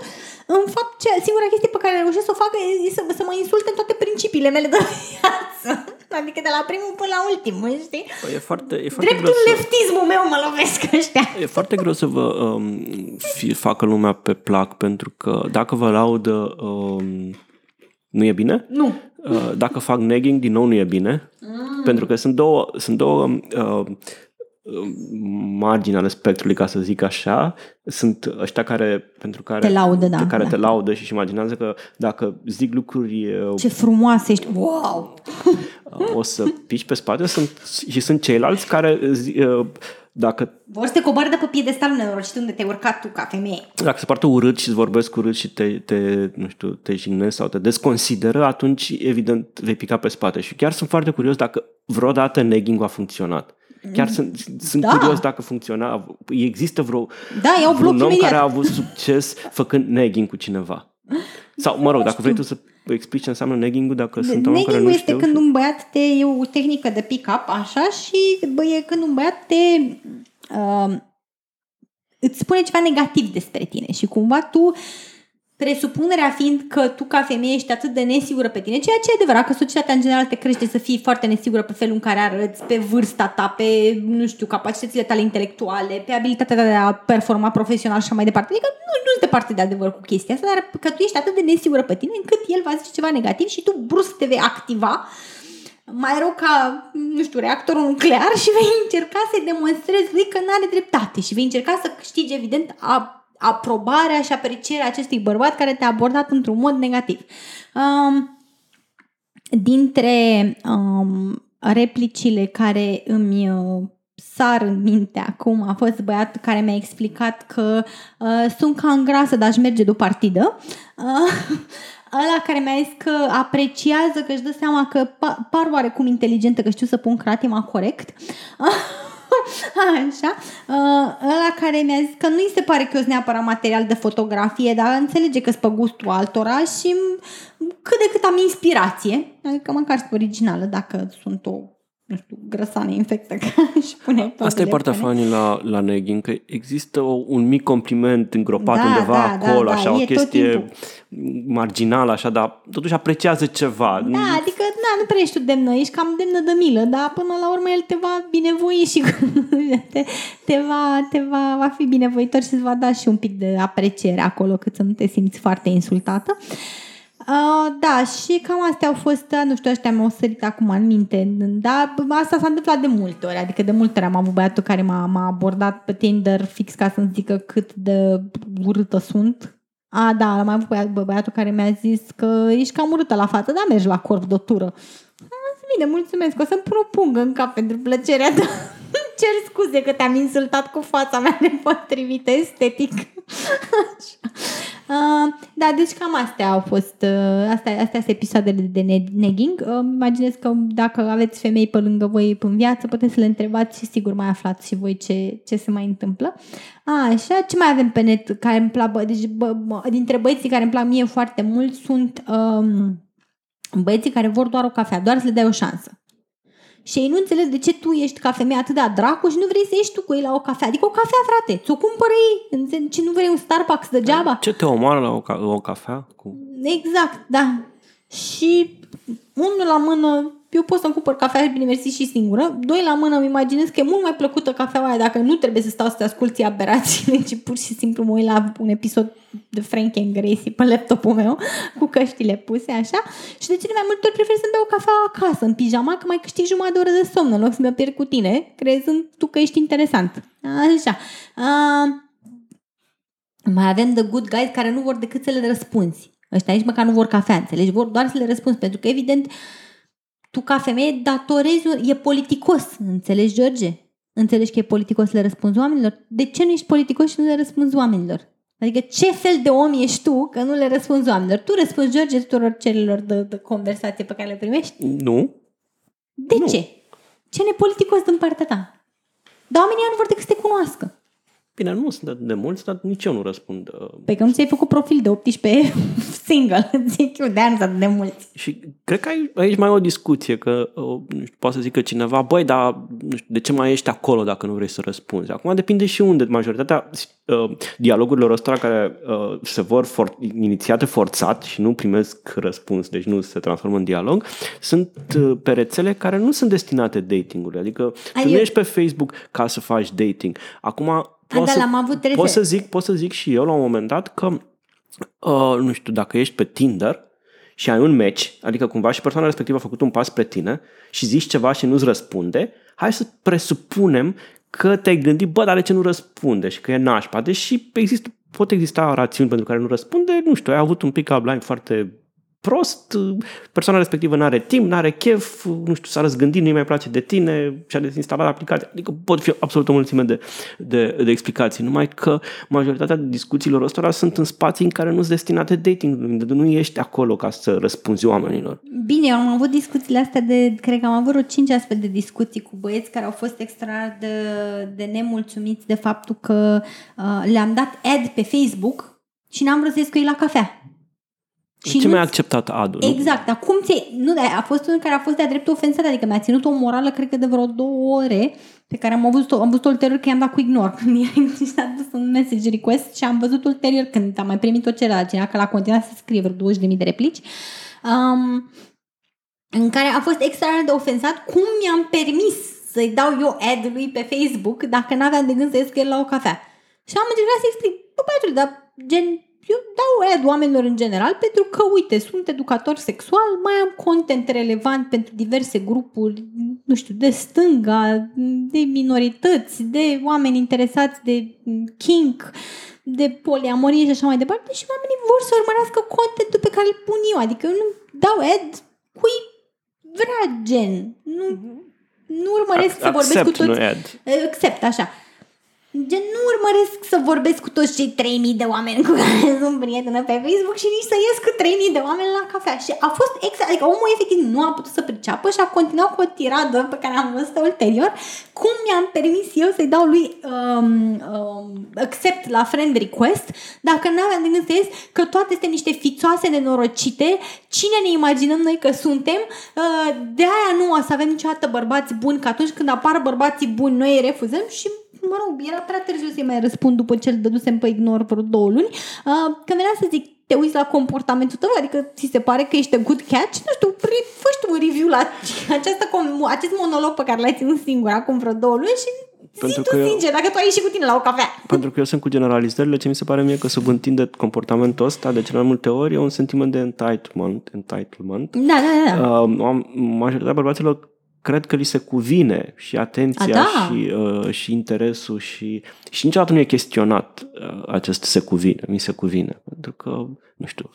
În fapt, ce, singura chestie pe care reușesc să o fac e să, să mă insulte în toate principiile mele de viață. Adică de la primul până la ultimul, știi? Păi e foarte, e foarte Dreptul greu să, leftismul meu mă lovesc ăștia. e foarte greu să vă um, fi, facă lumea pe plac pentru că dacă vă laudă um, nu e bine. Nu. Uh, dacă fac negging, din nou nu e bine. Mm. Pentru că sunt două, sunt două uh, margini ale spectrului, ca să zic așa, sunt ăștia care, pentru care, Te laudă, da, care da. te laudă și își imaginează că dacă zic lucruri uh, Ce frumoasă ești. Wow! o să piși pe spate sunt, și sunt ceilalți care zi- uh, dacă, Vor să te coboare de pe piedestalul nenorocit unde te-ai urcat tu ca femeie. dacă se poartă urât și îți vorbesc urât și te, te, nu știu, te jignesc sau te desconsideră, atunci evident vei pica pe spate. Și chiar sunt foarte curios dacă vreodată negging a funcționat. Chiar sunt, sunt Da. curios dacă funcționa. Există vreo, Da, iau bloc vreun om imediat. care a avut succes făcând negging cu cineva. Sau, mă rog, dacă vrei tu să explici ce înseamnă negging-ul, dacă sunt oameni care Negging nu este știu. când un băiat te, e o tehnică de pick-up, așa, și bă, e când un băiat te uh, îți spune ceva negativ despre tine și cumva tu presupunerea fiind că tu ca femeie ești atât de nesigură pe tine, ceea ce e adevărat că societatea în general te crește să fii foarte nesigură pe felul în care arăți, pe vârsta ta, pe, nu știu, capacitățile tale intelectuale, pe abilitatea ta de a performa profesional și așa mai departe. Adică nu, nu sunt departe de adevăr cu chestia asta, dar că tu ești atât de nesigură pe tine încât el va zice ceva negativ și tu brusc te vei activa mai rău ca, nu știu, reactorul nuclear și vei încerca să-i demonstrezi lui că nu are dreptate și vei încerca să câștigi, evident, a, aprobarea și aprecierea acestui bărbat care te-a abordat într-un mod negativ. Um, dintre um, replicile care îmi uh, sar în minte acum a fost băiatul care mi-a explicat că uh, sunt cam grasă, dar aș merge de o partidă. Uh, ăla care mi-a zis că apreciază, că își dă seama că pa- par oarecum inteligentă, că știu să pun cratima corect. Așa. Uh, ăla care mi-a zis că nu-i se pare că eu sunt neapărat material de fotografie, dar înțelege că sunt pe gustul altora și m- cât de cât am inspirație. Adică măcar sunt originală dacă sunt o nu știu, grăsană infectă care își pune toate Asta e partea leptane. funny la, la negging, că există o, un mic compliment îngropat Da, undeva da, da, acolo, da, așa, o e tot chestie timpul. marginală, așa, dar totuși apreciază ceva. Da, adică na, nu prea ești tu demnă, ești cam demnă de milă, dar până la urmă el te va binevoi și te, te, va, te va, va fi binevoitor și îți va da și un pic de apreciere acolo, cât să nu te simți foarte insultată. Uh, da, și cam astea au fost, uh, nu știu, ăștia mi-au sărit acum în minte, dar asta s-a întâmplat de multe ori, adică de multe ori am avut băiatul care m-a, m-a abordat pe Tinder fix ca să-mi zică cât de urâtă sunt. A, da, am mai avut băiat, bă, băiatul care mi-a zis că ești cam urâtă la față, dar mergi la corp de o tură. Am zis, Bine, mulțumesc, o să-mi pun o pungă în cap pentru plăcerea ta. Cer scuze că te-am insultat cu fața mea nepotrivită estetic. Așa. Uh, da, deci cam astea au fost, uh, astea, astea sunt episoadele de negging. Uh, imaginez că dacă aveți femei pe lângă voi în viață, puteți să le întrebați și sigur mai aflați și voi ce, ce se mai întâmplă. A, așa, ce mai avem pe net care îmi plac? Deci, bă, bă, dintre băieții care îmi plac mie foarte mult sunt um, băieții care vor doar o cafea, doar să le dai o șansă. Și ei nu înțeleg de ce tu ești ca femeie atât de dracu și nu vrei să ieși tu cu ei la o cafea. Adică o cafea, frate, ți-o cumpără ei. Ce nu vrei un Starbucks degeaba? Ce te omoară la o, ca- o cafea? Cu... Exact, da. Și unul la mână eu pot să-mi cumpăr cafea și bine mersi și singură. Doi la mână îmi imaginez că e mult mai plăcută cafeaua aia dacă nu trebuie să stau să te asculti aberațiile, ci pur și simplu mă uit la un episod de Frank and Gracie pe laptopul meu cu căștile puse așa și de cele mai multe ori prefer să-mi beau cafea acasă, în pijama, că mai câștig jumătate de oră de somn în loc să mă pierd cu tine, crezând tu că ești interesant. Așa. Uh, mai avem The Good Guys care nu vor decât să le răspunzi. Ăștia aici măcar nu vor cafea, înțelegi? Vor doar să le răspunzi, pentru că evident uh, tu ca femeie datorezi, e politicos, înțelegi, George? Înțelegi că e politicos să le răspunzi oamenilor? De ce nu ești politicos și nu le răspunzi oamenilor? Adică ce fel de om ești tu că nu le răspunzi oamenilor? Tu răspunzi, George, tuturor celor de, de conversație pe care le primești? Nu. De nu. ce? Ce nepoliticos din partea ta? Dar oamenii nu vor decât să te cunoască. Bine, nu sunt de mulți, dar nici eu nu răspund. Uh, păi că nu ți-ai făcut profil de 18 single, zic eu, de ani sunt de mulți. Și cred că aici mai e o discuție, că uh, nu știu, poate să zică cineva, băi, dar nu știu, de ce mai ești acolo dacă nu vrei să răspunzi? Acum depinde și unde. Majoritatea uh, dialogurilor ăstora care uh, se vor for, inițiate forțat și nu primesc răspuns, deci nu se transformă în dialog, sunt uh, pe rețele care nu sunt destinate datingului. Adică Ai tu eu... nu ești pe Facebook ca să faci dating. Acum pot, da, să, l-am avut pot, să zic, pot să zic și eu la un moment dat că, uh, nu știu, dacă ești pe Tinder și ai un match, adică cumva și persoana respectivă a făcut un pas spre tine și zici ceva și nu-ți răspunde, hai să presupunem că te-ai gândit, bă, dar de ce nu răspunde? Și că e nașpa, deși există, pot exista rațiuni pentru care nu răspunde, nu știu, ai avut un pick-up line foarte prost, persoana respectivă nu are timp, nu are chef, nu știu, s-a răzgândit, nu-i mai place de tine și a dezinstalat aplicația. Adică pot fi absolut o mulțime de, de, de explicații, numai că majoritatea discuțiilor ăstora sunt în spații în care nu sunt destinate dating, nu ești acolo ca să răspunzi oamenilor. Bine, eu am avut discuțiile astea de, cred că am avut vreo 5 astfel de discuții cu băieți care au fost extra de, de nemulțumiți de faptul că uh, le-am dat ad pe Facebook și n-am vrut să ies cu ei la cafea. Și ce mi-a acceptat adul? Exact, dar cum ți Nu, dar a fost unul care a fost de-a dreptul ofensat, adică mi-a ținut o morală, cred că de vreo două ore, pe care am văzut-o, am văzut ulterior că i-am dat cu ignor. Când i a dus un message request și am văzut ulterior când am mai primit o cerere altcineva, că l-a continuat să scrie vreo 20.000 de replici, um, în care a fost extra de ofensat cum mi-am permis să-i dau eu ad lui pe Facebook dacă n-aveam de gând să ies cu el la o cafea. Și am încercat să explic, bă, băiatul, dar gen, eu dau ad oamenilor în general pentru că, uite, sunt educator sexual, mai am content relevant pentru diverse grupuri, nu știu, de stânga, de minorități, de oameni interesați de kink, de poliamorie și așa mai departe și oamenii vor să urmărească contentul pe care îl pun eu. Adică eu nu dau ad cui vrea gen. Nu, mhm. nu urmăresc Ac- să vorbesc cu toți. Accept, așa. Gen, nu urmăresc să vorbesc cu toți cei 3000 de oameni cu care sunt prietenă pe Facebook și nici să ies cu 3000 de oameni la cafea. Și a fost exact, adică omul efectiv nu a putut să priceapă și a continuat cu o tiradă pe care am văzut ulterior cum mi-am permis eu să-i dau lui um, um, accept la friend request dacă n-aveam de gând să ies că toate sunt niște fițoase nenorocite, cine ne imaginăm noi că suntem, uh, de aia nu o să avem niciodată bărbați buni, că atunci când apar bărbații buni noi îi refuzăm și mă rog, era prea târziu să-i mai răspund după ce îl dădusem pe ignor vreo două luni. Uh, când venea să zic, te uiți la comportamentul tău, adică ți se pare că eești a good catch, nu știu, fă tu un review la această, acest monolog pe care l-ai ținut singur acum vreo două luni și pentru zi că tu sincer, dacă tu ai ieșit cu tine la o cafea. Pentru că eu sunt cu generalizările, ce mi se pare mie că subîntinde comportamentul ăsta de cele mai multe ori e un sentiment de entitlement. entitlement. Da, da, da. Uh, majoritatea bărbaților cred că li se cuvine și atenția da. și, uh, și interesul și, și niciodată nu e chestionat uh, acest se cuvine, mi se cuvine. Pentru că, nu știu,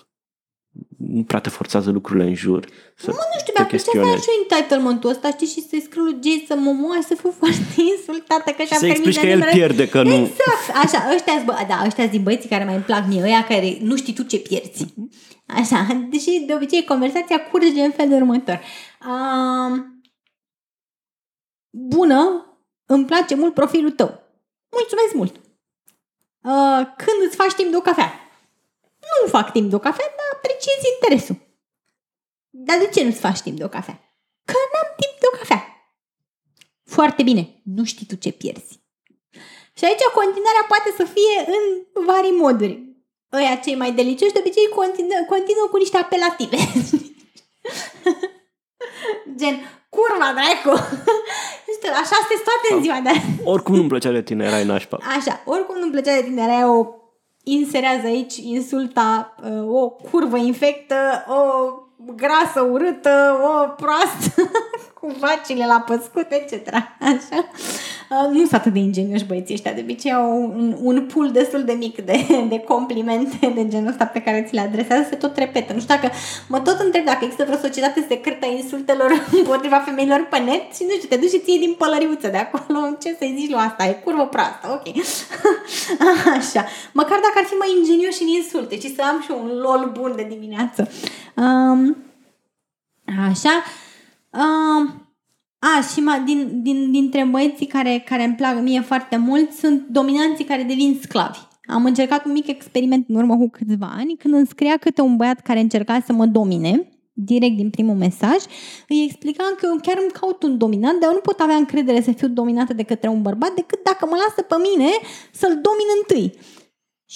nu prea te forțează lucrurile în jur. Să Mă, nu știu, te mi-a plăcea să ai chestionezi. și entitlement-ul ăsta, știi, și să-i scriu lui Jay să mă moare, să fiu foarte insultată că Și și-a să permis explici de că el numere- pierde, că nu... Exact, așa, ăștia bă, da, ăștia din băieții care mai îmi plac mie, ăia care nu știi tu ce pierzi. Așa, deși de obicei conversația curge în felul următor. Um, bună, îmi place mult profilul tău. Mulțumesc mult. Uh, când îți faci timp de o cafea? Nu fac timp de o cafea, dar apreciez interesul. Dar de ce nu-ți faci timp de o cafea? Că n-am timp de o cafea. Foarte bine, nu știi tu ce pierzi. Și aici continuarea poate să fie în vari moduri. Ăia cei mai delicioși de obicei continuă, continuă cu niște apelative. Gen, curva, dracu! Știu, așa sunteți toate în ziua, dar... Oricum nu-mi plăcea de tine, erai nașpa. Așa, oricum nu-mi plăcea de tine, era o inserează aici insulta, uh, o curvă infectă, o grasă urâtă, o proastă cu vacile la păscut, etc. Așa. Uh, Nu sunt atât de ingenioși băieții ăștia, de obicei au un, un pool destul de mic de, de complimente de genul ăsta pe care ți le adresează, se tot repetă. Nu știu dacă, mă tot întreb dacă există vreo societate secretă a insultelor împotriva femeilor pe net și nu știu, te duci și ții din pălăriuță de acolo, ce să-i zici lui asta, e curvă proastă, ok. Așa, măcar dacă ar fi mai ingenioși în insulte și să am și un lol bun de dimineață. Um, așa. Um, a, și ma, din, din, dintre băieții care, care îmi plac mie foarte mult sunt dominanții care devin sclavi. Am încercat un mic experiment în urmă cu câțiva ani când îmi scria câte un băiat care încerca să mă domine direct din primul mesaj, îi explicam că eu chiar îmi caut un dominant, dar eu nu pot avea încredere să fiu dominată de către un bărbat decât dacă mă lasă pe mine să-l domin întâi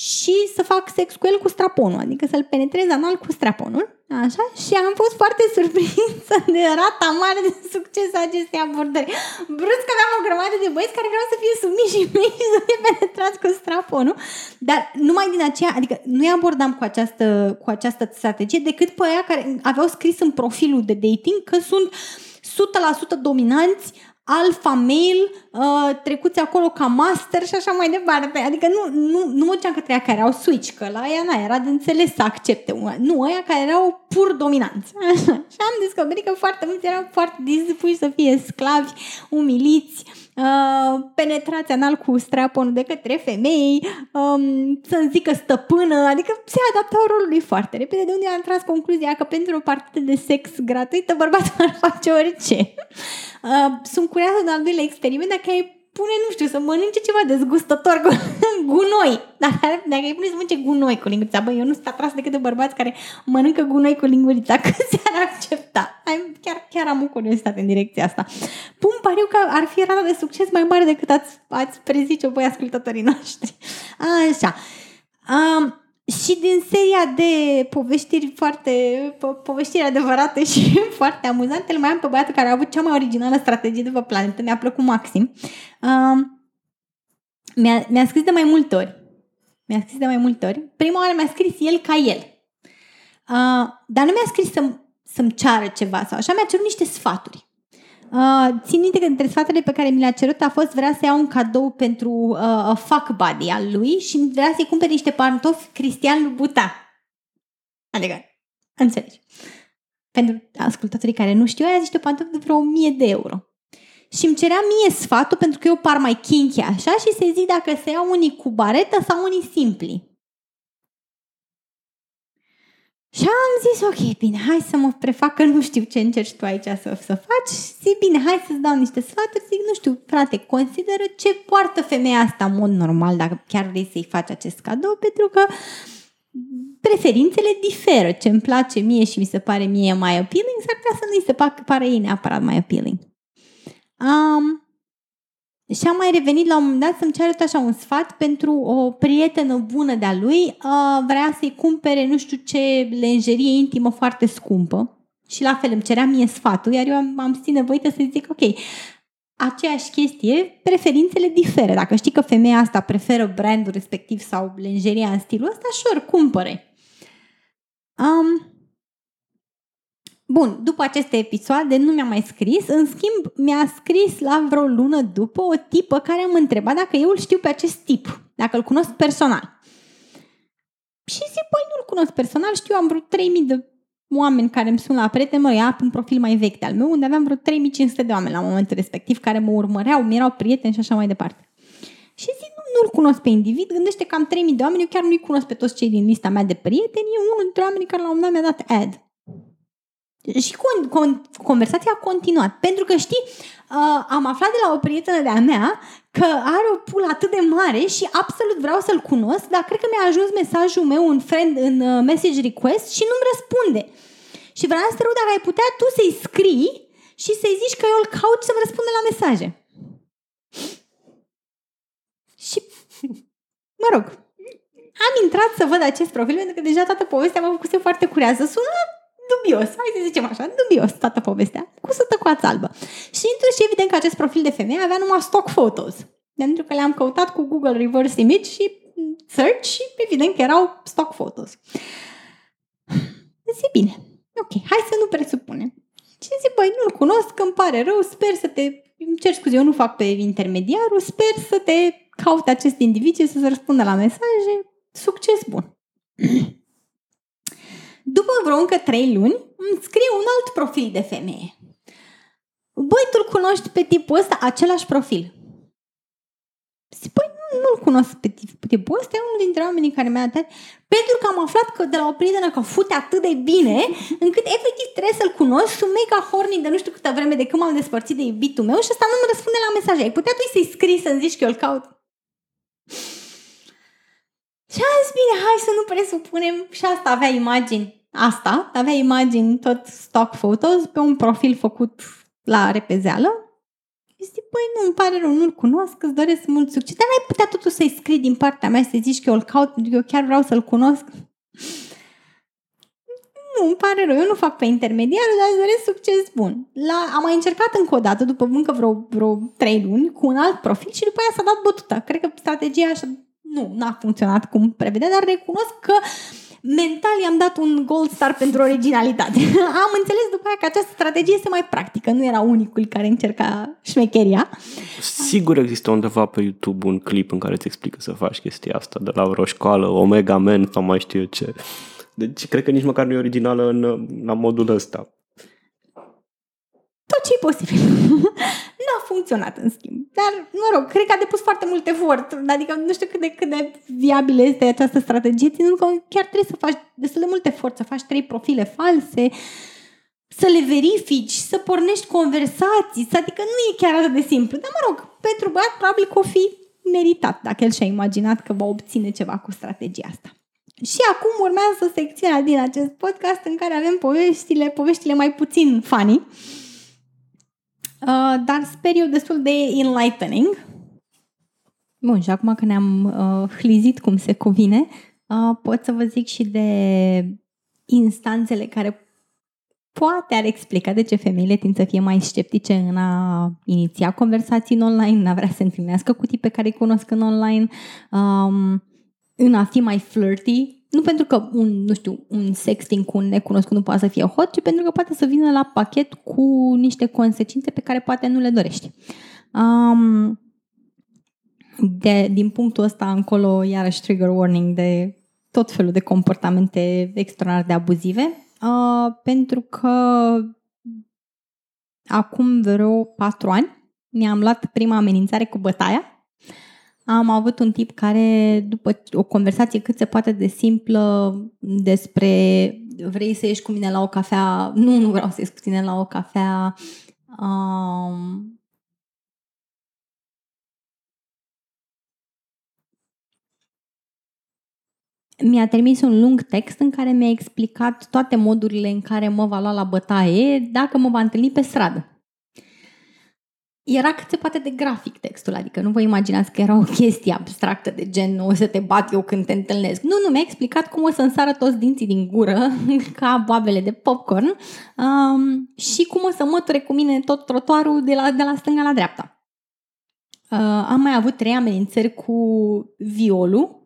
și să fac sex cu el cu straponul, adică să-l penetrez anal cu straponul, așa, și am fost foarte surprinsă de rata mare de succes a acestei abordări. Brusc aveam o grămadă de băieți care vreau să fie sumiși și mici și să fie penetrați cu straponul, dar numai din aceea, adică nu i abordam cu această, cu această strategie decât pe aia care aveau scris în profilul de dating că sunt 100% dominanți, alfa male, uh, trecuți acolo ca master și așa mai departe. Adică nu, nu, nu mă duceam către aia care au switch, că la aia n era de înțeles să accepte. una. Nu, aia care erau pur dominanți. Așa. Și am descoperit că foarte mulți erau foarte dispuși să fie sclavi, umiliți, uh, penetrați anal cu strapon de către femei, um, să-mi zică stăpână, adică se adaptau rolului foarte repede, de unde am tras concluzia că pentru o partidă de sex gratuită bărbatul ar face orice. Uh, sunt curioasă de al doilea experiment dacă ai pune, nu știu, să mănânce ceva dezgustător cu gunoi. Dacă, dacă îi pune să mănânce gunoi cu lingurița, băi, eu nu sunt atras decât de bărbați care mănâncă gunoi cu lingurița, că se-ar accepta. Ai, chiar, chiar am o curiozitate în direcția asta. Pun pariu că ar fi rata de succes mai mare decât ați, ați prezice-o voi ascultătorii noștri. Așa. Um, și din seria de poveștiri foarte, po- poveștiri adevărate și foarte amuzante, îl mai am pe băiatul care a avut cea mai originală strategie de pe planetă, mi-a plăcut maxim. Um, mi-a, mi-a scris de mai multe ori. Mi-a scris de mai multe ori. Prima oară mi-a scris el ca el. Uh, dar nu mi-a scris să, să-mi ceară ceva sau așa, mi-a cerut niște sfaturi. Uh, țin minte că între sfaturile pe care mi le-a cerut a fost vrea să iau un cadou pentru uh, fuck buddy al lui și vrea să-i cumpere niște pantofi Cristian Louboutin. Adică, înțelegi. Pentru ascultătorii care nu știu, aia niște pantofi de vreo 1000 de euro. Și îmi cerea mie sfatul pentru că eu par mai kinky așa și să zic dacă să iau unii cu baretă sau unii simpli. Și am zis, ok, bine, hai să mă prefac că nu știu ce încerci tu aici să, să faci. Zic, bine, hai să-ți dau niște sfaturi. Zic, nu știu, frate, consideră ce poartă femeia asta în mod normal dacă chiar vrei să-i faci acest cadou, pentru că preferințele diferă. Ce îmi place mie și mi se pare mie mai appealing, s-ar putea să nu-i se pare ei neapărat mai appealing. Um, și am mai revenit la un moment dat să-mi ceară așa un sfat pentru o prietenă bună de-a lui. Uh, vrea să-i cumpere nu știu ce lenjerie intimă foarte scumpă. Și la fel îmi cerea mie sfatul, iar eu am, am simțit nevoită să zic, ok, aceeași chestie, preferințele diferă. Dacă știi că femeia asta preferă brandul respectiv sau lenjeria în stilul ăsta, sure, cumpăre. Um, Bun, după aceste episoade nu mi-a mai scris, în schimb mi-a scris la vreo lună după o tipă care m-a întrebat dacă eu îl știu pe acest tip, dacă îl cunosc personal. Și zic, băi, nu-l cunosc personal, știu, am vreo 3000 de oameni care îmi sunt la prieten, mă, ia un profil mai vechi de al meu, unde aveam vreo 3500 de oameni la momentul respectiv care mă urmăreau, mi erau prieteni și așa mai departe. Și zic, nu, nu-l cunosc pe individ, gândește că am 3000 de oameni, eu chiar nu-i cunosc pe toți cei din lista mea de prieteni, e unul dintre oamenii care la un moment dat mi-a dat ad. Și con- con- conversația a continuat. Pentru că, știi, uh, am aflat de la o prietenă de-a mea că are o pulă atât de mare și absolut vreau să-l cunosc, dar cred că mi-a ajuns mesajul meu în, friend, în uh, message request și nu-mi răspunde. Și vreau să te rog dacă ai putea tu să-i scrii și să-i zici că eu îl caut să-mi răspundă la mesaje. Și, mă rog, am intrat să văd acest profil pentru că deja toată povestea mă făcuse foarte curioasă. Sună dubios, hai să zicem așa, dubios toată povestea, cu sută cu albă. Și intru și evident că acest profil de femeie avea numai stock photos. Pentru că le-am căutat cu Google Reverse Image și search și evident că erau stock photos. Zic, bine, ok, hai să nu presupunem. Și zic, băi, nu-l cunosc, îmi pare rău, sper să te... Îmi cer scuze, eu nu fac pe intermediarul, sper să te caute acest individ și să-ți răspundă la mesaje. Succes bun! După vreo încă trei luni, îmi scrie un alt profil de femeie. Băi, tu-l cunoști pe tipul ăsta, același profil. Zic, păi nu-l cunosc pe tipul ăsta, e unul dintre oamenii care mi-a dat, pentru că am aflat că de la o prietenă că fute atât de bine, încât efectiv trebuie să-l cunosc, sunt mega horny de nu știu câtă vreme de când m-am despărțit de iubitul meu și ăsta nu-mi răspunde la mesaje. Ai putea tu să-i scrii să-mi zici că eu îl caut? Și am zis, bine, hai să nu presupunem și asta avea imagini asta, avea imagini tot stock photos pe un profil făcut la repezeală. Și zic, păi nu, îmi pare rău, nu-l cunosc, îți doresc mult succes. Dar ai putea totuși să-i scrii din partea mea să zici că eu îl caut, pentru că eu chiar vreau să-l cunosc. Nu, îmi pare rău, eu nu fac pe intermediar, dar îți doresc succes bun. La, am mai încercat încă o dată, după încă vreo, vreo trei luni, cu un alt profil și după aia s-a dat bătuta. Cred că strategia așa nu, n-a funcționat cum prevedea, dar recunosc că mental i-am dat un gold star pentru originalitate. Am înțeles după aia că această strategie este mai practică, nu era unicul care încerca șmecheria. Sigur există undeva pe YouTube un clip în care îți explică să faci chestia asta, de la o școală, Omega Man sau mai știu eu ce. Deci cred că nici măcar nu e originală în, la modul ăsta. Tot ce e posibil. N-a funcționat, în schimb. Dar, mă rog, cred că a depus foarte mult efort. Adică nu știu cât de, cât de viabilă este această strategie, ținând că chiar trebuie să faci destul de mult efort, să faci trei profile false, să le verifici, să pornești conversații, să, adică nu e chiar atât de simplu. Dar, mă rog, pentru băiat probabil că o fi meritat dacă el și-a imaginat că va obține ceva cu strategia asta. Și acum urmează secțiunea din acest podcast în care avem poveștile, poveștile mai puțin funny Uh, dar sper eu destul de enlightening. Bun, și acum că ne-am uh, hlizit cum se cuvine, uh, pot să vă zic și de instanțele care poate ar explica de ce femeile tind să fie mai sceptice în a iniția conversații în online, în a vrea să se întâlnească cu tipe care îi cunosc în online, um, în a fi mai flirty, nu pentru că un, nu știu, un sexting cu un necunoscut nu poate să fie hot, ci pentru că poate să vină la pachet cu niște consecințe pe care poate nu le dorești. Um, de, din punctul ăsta încolo, iarăși trigger warning de tot felul de comportamente extraordinar de abuzive, uh, pentru că acum vreo patru ani mi-am luat prima amenințare cu bătaia am avut un tip care, după o conversație cât se poate de simplă despre vrei să ieși cu mine la o cafea, nu, nu vreau să ieși cu tine la o cafea, um, mi-a trimis un lung text în care mi-a explicat toate modurile în care mă va lua la bătaie dacă mă va întâlni pe stradă era cât se poate de grafic textul, adică nu vă imaginați că era o chestie abstractă de gen o să te bat eu când te întâlnesc. Nu, nu, mi-a explicat cum o să însară toți dinții din gură ca babele de popcorn um, și cum o să măture cu mine tot trotuarul de la, de la stânga la dreapta. Uh, am mai avut trei amenințări cu violul.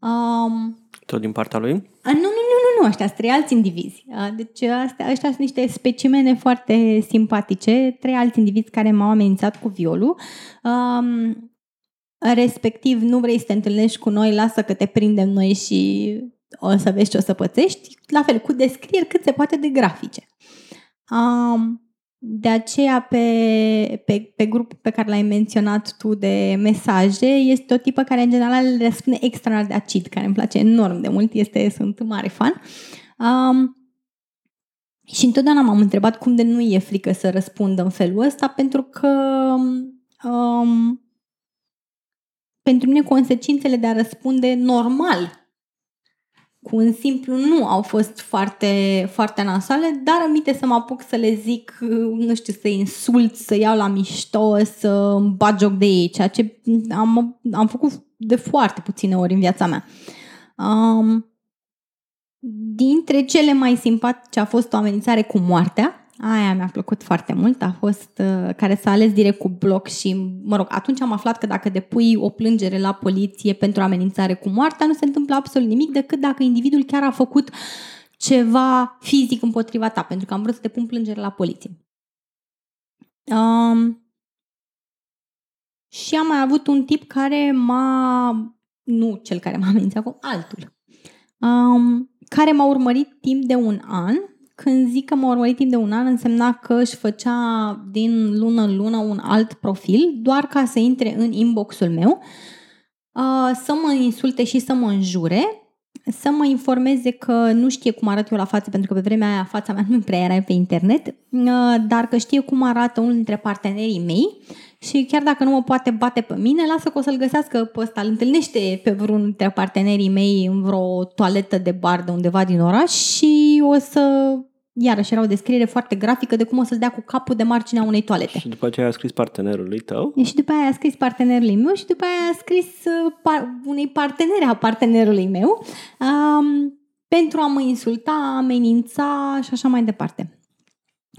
Um, tot din partea lui? A, nu, nu, nu, nu, nu, ăștia sunt trei alți indivizi. A, deci astea, ăștia sunt niște specimene foarte simpatice, trei alți indivizi care m-au amenințat cu violul. Um, respectiv, nu vrei să te întâlnești cu noi, lasă că te prindem noi și o să vezi ce o să pățești, la fel, cu descrieri cât se poate de grafice. Um, de aceea, pe, pe, pe grupul pe care l-ai menționat tu de mesaje, este o tipă care, în general, le răspunde extraordinar de acid, care îmi place enorm de mult, este, sunt mare fan. Um, și întotdeauna m-am întrebat cum de nu e frică să răspundă în felul ăsta, pentru că um, pentru mine consecințele de a răspunde normal cu un simplu nu au fost foarte, foarte nasoale, dar aminte să mă apuc să le zic, nu știu, să insult, să iau la mișto, să îmi bat joc de ei, ceea ce am, am făcut de foarte puține ori în viața mea. Um, dintre cele mai simpatice a fost o amenințare cu moartea, Aia mi-a plăcut foarte mult, a fost uh, care s-a ales direct cu bloc și, mă rog, atunci am aflat că dacă depui o plângere la poliție pentru amenințare cu moartea, nu se întâmplă absolut nimic decât dacă individul chiar a făcut ceva fizic împotriva ta, pentru că am vrut să depun plângere la poliție. Um, și am mai avut un tip care m-a, nu cel care m-a amenințat, acum, altul, um, care m-a urmărit timp de un an când zic că m-a urmărit timp de un an, însemna că își făcea din lună în lună un alt profil, doar ca să intre în inboxul meu, să mă insulte și să mă înjure, să mă informeze că nu știe cum arăt eu la față, pentru că pe vremea aia fața mea nu prea era pe internet, dar că știe cum arată unul dintre partenerii mei și chiar dacă nu mă poate bate pe mine, lasă că o să-l găsească pe ăsta, îl întâlnește pe vreunul dintre partenerii mei în vreo toaletă de bar de undeva din oraș și o să iarăși era o descriere foarte grafică de cum o să-l dea cu capul de marginea unei toalete. Și după aceea a scris partenerului tău? Și după aia a scris partenerului meu și după aia a scris uh, par- unei partenere a partenerului meu um, pentru a mă insulta, amenința și așa mai departe.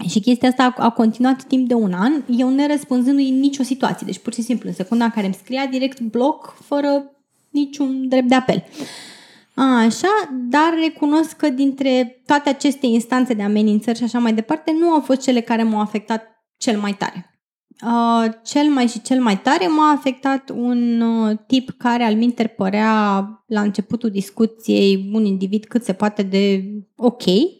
Și chestia asta a, a continuat timp de un an, eu nerăspunzându-i în nicio situație. Deci pur și simplu, în secunda în care îmi scria direct bloc, fără niciun drept de apel. Uh, Așa, dar recunosc că dintre toate aceste instanțe de amenințări și așa mai departe, nu au fost cele care m-au afectat cel mai tare. Uh, cel mai și cel mai tare m-a afectat un uh, tip care al minter părea la începutul discuției un individ cât se poate de ok, uh,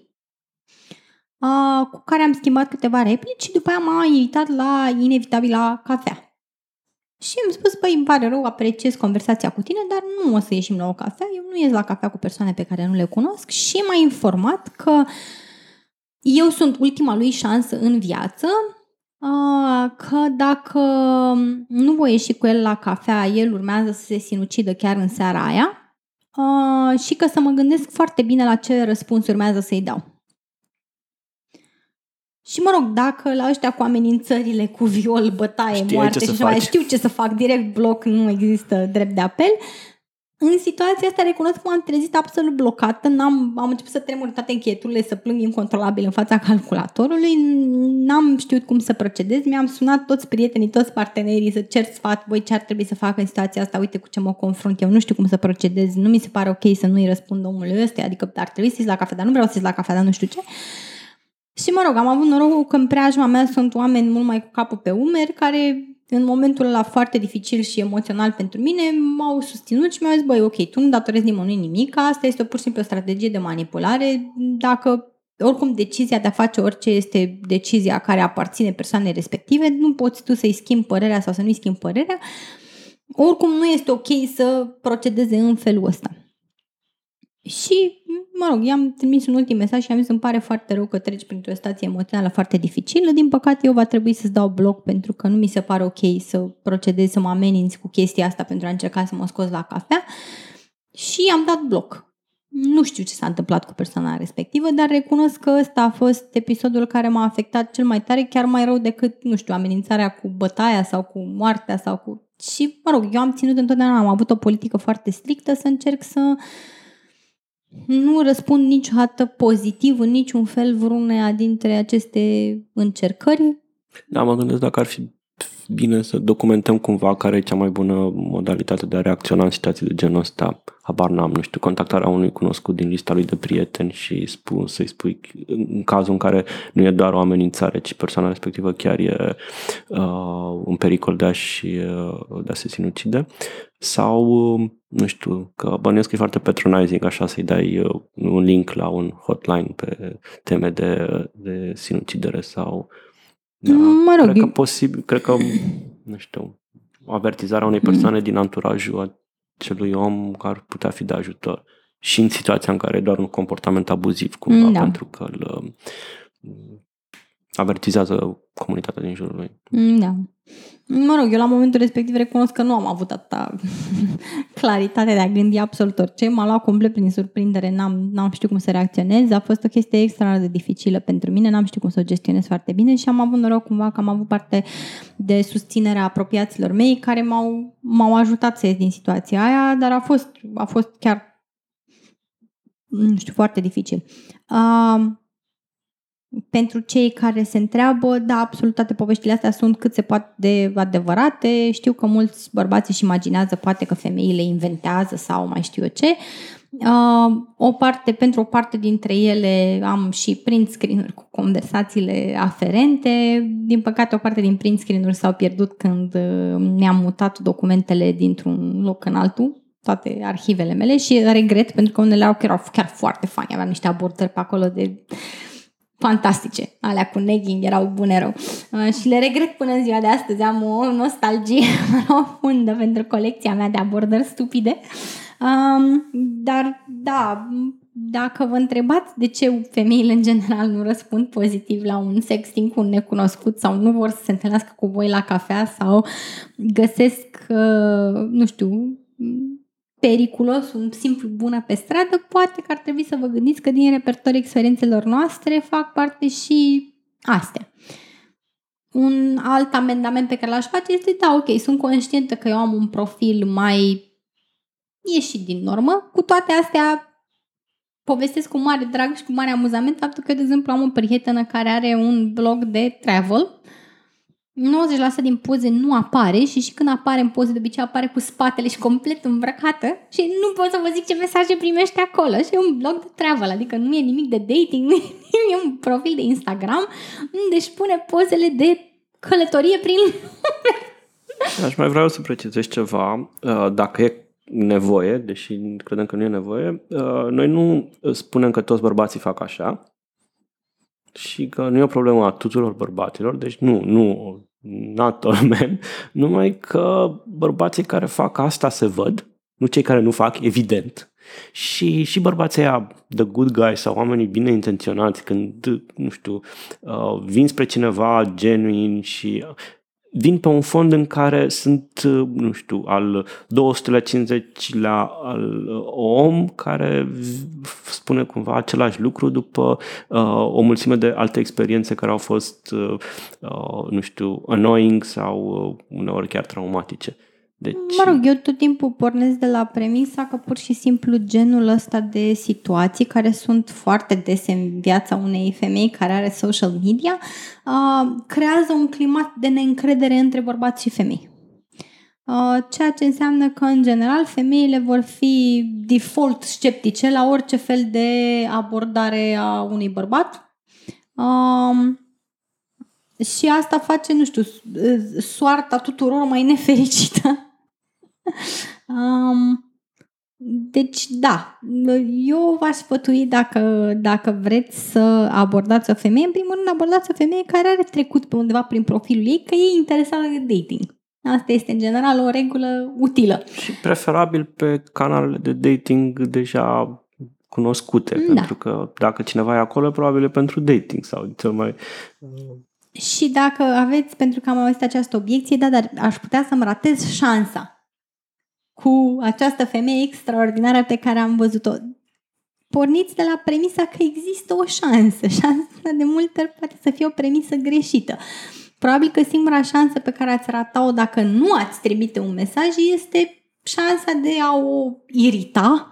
cu care am schimbat câteva replici și după aia m-a invitat la inevitabila cafea. Și am spus, păi îmi pare rău, apreciez conversația cu tine, dar nu o să ieșim la o cafea, eu nu ies la cafea cu persoane pe care nu le cunosc și m-a informat că eu sunt ultima lui șansă în viață, că dacă nu voi ieși cu el la cafea, el urmează să se sinucidă chiar în seara aia și că să mă gândesc foarte bine la ce răspuns urmează să-i dau. Și mă rog, dacă la ăștia cu amenințările, cu viol, bătaie, Știi moarte și așa mai știu ce să fac, direct bloc, nu există drept de apel, în situația asta recunosc că m-am trezit absolut blocată, n-am, am început să tremur toate încheieturile, să plâng incontrolabil în fața calculatorului, n-am știut cum să procedez, mi-am sunat toți prietenii, toți partenerii să cer sfat, voi ce ar trebui să fac în situația asta, uite cu ce mă confrunt eu, nu știu cum să procedez, nu mi se pare ok să nu-i răspund omului ăsta, adică ar trebui să ies la cafea, dar nu vreau să ies la cafea, dar nu știu ce. Și mă rog, am avut norocul că în preajma mea sunt oameni mult mai cu capul pe umeri care în momentul ăla foarte dificil și emoțional pentru mine m-au susținut și mi-au zis, băi, ok, tu nu datorezi nimănui nimic, asta este pur și simplu o strategie de manipulare, dacă oricum decizia de a face orice este decizia care aparține persoanei respective, nu poți tu să-i schimbi părerea sau să nu-i schimbi părerea, oricum nu este ok să procedeze în felul ăsta. Și mă rog, i-am trimis un ultim mesaj și am zis îmi pare foarte rău că treci printr-o stație emoțională foarte dificilă. Din păcate, eu va trebui să-ți dau bloc pentru că nu mi se pare ok să procedez, să mă ameninți cu chestia asta pentru a încerca să mă scos la cafea. Și am dat bloc. Nu știu ce s-a întâmplat cu persoana respectivă, dar recunosc că ăsta a fost episodul care m-a afectat cel mai tare, chiar mai rău decât, nu știu, amenințarea cu bătaia sau cu moartea sau cu... Și, mă rog, eu am ținut întotdeauna, am avut o politică foarte strictă să încerc să nu răspund niciodată pozitiv în niciun fel vreunea dintre aceste încercări. Da, mă gândesc dacă ar fi bine să documentăm cumva care e cea mai bună modalitate de a reacționa în situații de genul ăsta. Habar n-am, nu știu, contactarea unui cunoscut din lista lui de prieteni și spun, să-i spui în cazul în care nu e doar o amenințare, ci persoana respectivă chiar e uh, un pericol de a, și, uh, de a se sinucide sau, nu știu, că bănuiesc că e foarte patronizing așa să-i dai uh, un link la un hotline pe teme de, de sinucidere sau... Da, mă rog, cred că posibil, cred că, nu știu, avertizarea unei persoane mm. din anturajul acelui om ar putea fi de ajutor. Și în situația în care e doar un comportament abuziv, cumva, da. pentru că îl avertizează comunitatea din jurul lui. Mm, da. Mă rog, eu la momentul respectiv recunosc că nu am avut atâta claritate de a gândi absolut orice. M-a luat complet prin surprindere, n-am, n-am știut cum să reacționez. A fost o chestie extra de dificilă pentru mine, n-am știut cum să o gestionez foarte bine și am avut noroc cumva că am avut parte de susținerea apropiaților mei care m-au, m-au ajutat să ies din situația aia, dar a fost, a fost chiar nu știu, foarte dificil. Uh, pentru cei care se întreabă, da, absolut toate poveștile astea sunt cât se poate de adevărate. Știu că mulți bărbați își imaginează poate că femeile inventează sau mai știu eu ce. Uh, o parte, pentru o parte dintre ele am și print screen-uri cu conversațiile aferente. Din păcate, o parte din print screen-uri s-au pierdut când uh, mi-am mutat documentele dintr-un loc în altul toate arhivele mele și regret pentru că unele erau chiar, chiar foarte fani. Aveam niște abordări pe acolo de fantastice. Alea cu negging erau bune rău. Uh, și le regret până în ziua de astăzi. Am o nostalgie profundă pentru colecția mea de abordări stupide. Um, dar, da, dacă vă întrebați de ce femeile în general nu răspund pozitiv la un sexting cu un necunoscut sau nu vor să se întâlnească cu voi la cafea sau găsesc, uh, nu știu, periculos, un simplu bună pe stradă, poate că ar trebui să vă gândiți că din repertoriul experiențelor noastre fac parte și astea. Un alt amendament pe care l-aș face este, da, ok, sunt conștientă că eu am un profil mai ieșit din normă. Cu toate astea, povestesc cu mare drag și cu mare amuzament faptul că, de exemplu, am o prietenă care are un blog de travel 90% din poze nu apare și și când apare în poze de obicei apare cu spatele și complet îmbrăcată și nu pot să vă zic ce mesaje primește acolo. Și e un blog de travel, adică nu e nimic de dating, nu e un profil de Instagram unde își pune pozele de călătorie prin Aș mai vreau să precizez ceva, uh, dacă e nevoie, deși credem că nu e nevoie, uh, noi nu spunem că toți bărbații fac așa, și că nu e o problemă a tuturor bărbaților, deci nu, nu, not all men, numai că bărbații care fac asta se văd, nu cei care nu fac, evident. Și, și bărbații aia, the good guys sau oamenii bine intenționați, când, nu știu, uh, vin spre cineva genuin și vin pe un fond în care sunt, nu știu, al 250-lea al om care spune cumva același lucru după uh, o mulțime de alte experiențe care au fost, uh, uh, nu știu, annoying sau uh, uneori chiar traumatice. Deci... Mă rog, eu tot timpul pornesc de la premisa că pur și simplu genul ăsta de situații care sunt foarte dese în viața unei femei care are social media uh, creează un climat de neîncredere între bărbați și femei. Uh, ceea ce înseamnă că, în general, femeile vor fi default sceptice la orice fel de abordare a unui bărbat. Uh, și asta face, nu știu, soarta tuturor mai nefericită um, deci, da, eu v-aș sfătui dacă, dacă vreți să abordați o femeie, în primul rând abordați o femeie care are trecut pe undeva prin profilul ei, că e interesată de dating. Asta este, în general, o regulă utilă. Și preferabil pe canalele de dating deja cunoscute, da. pentru că dacă cineva e acolo, probabil e pentru dating sau cel mai... Și dacă aveți, pentru că am auzit această obiecție, da, dar aș putea să-mi ratez șansa cu această femeie extraordinară pe care am văzut-o. Porniți de la premisa că există o șansă. Șansa de multe ori poate să fie o premisă greșită. Probabil că singura șansă pe care ați rata-o dacă nu ați trimite un mesaj este șansa de a o irita,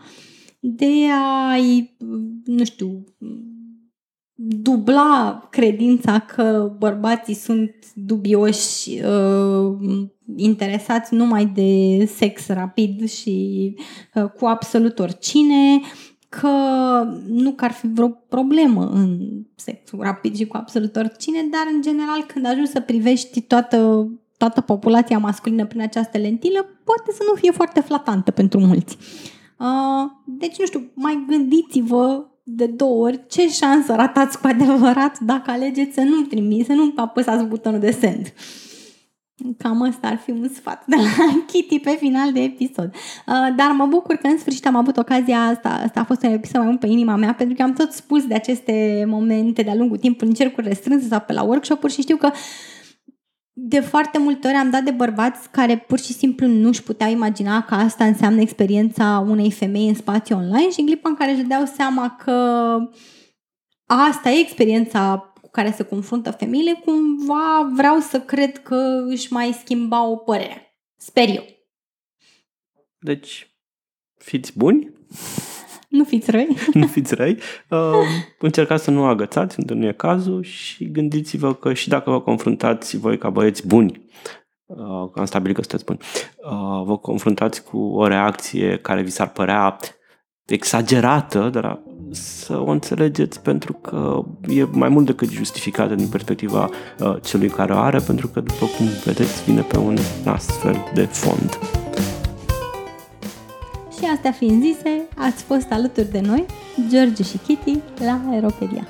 de a-i, nu știu, dubla credința că bărbații sunt dubioși, uh, interesați numai de sex rapid și uh, cu absolut oricine, că nu că ar fi vreo problemă în sexul rapid și cu absolut oricine, dar în general când ajungi să privești toată toată populația masculină prin această lentilă poate să nu fie foarte flatantă pentru mulți. Uh, deci, nu știu, mai gândiți-vă de două ori ce șansă ratați cu adevărat dacă alegeți să nu trimiți, să nu apăsați butonul de send. Cam asta ar fi un sfat de la Kitty pe final de episod. Uh, dar mă bucur că în sfârșit am avut ocazia asta, asta a fost un episod mai mult pe inima mea, pentru că am tot spus de aceste momente de-a lungul timpului în cercuri restrânse sau pe la workshop-uri și știu că de foarte multe ori am dat de bărbați care pur și simplu nu își puteau imagina că asta înseamnă experiența unei femei în spațiu online și în clipa în care își dau seama că asta e experiența cu care se confruntă femeile, cumva vreau să cred că își mai schimba o părere. Sper eu. Deci, fiți buni, nu fiți răi. nu fiți răi. Uh, încercați să nu agățați, unde nu e cazul și gândiți-vă că și dacă vă confruntați voi ca băieți buni, uh, am stabilit că sunteți buni, uh, vă confruntați cu o reacție care vi s-ar părea exagerată, dar să o înțelegeți pentru că e mai mult decât justificată din perspectiva uh, celui care o are, pentru că, după cum vedeți, vine pe un astfel de fond. Și astea fiind zise, ați fost alături de noi, George și Kitty, la Aeropedia.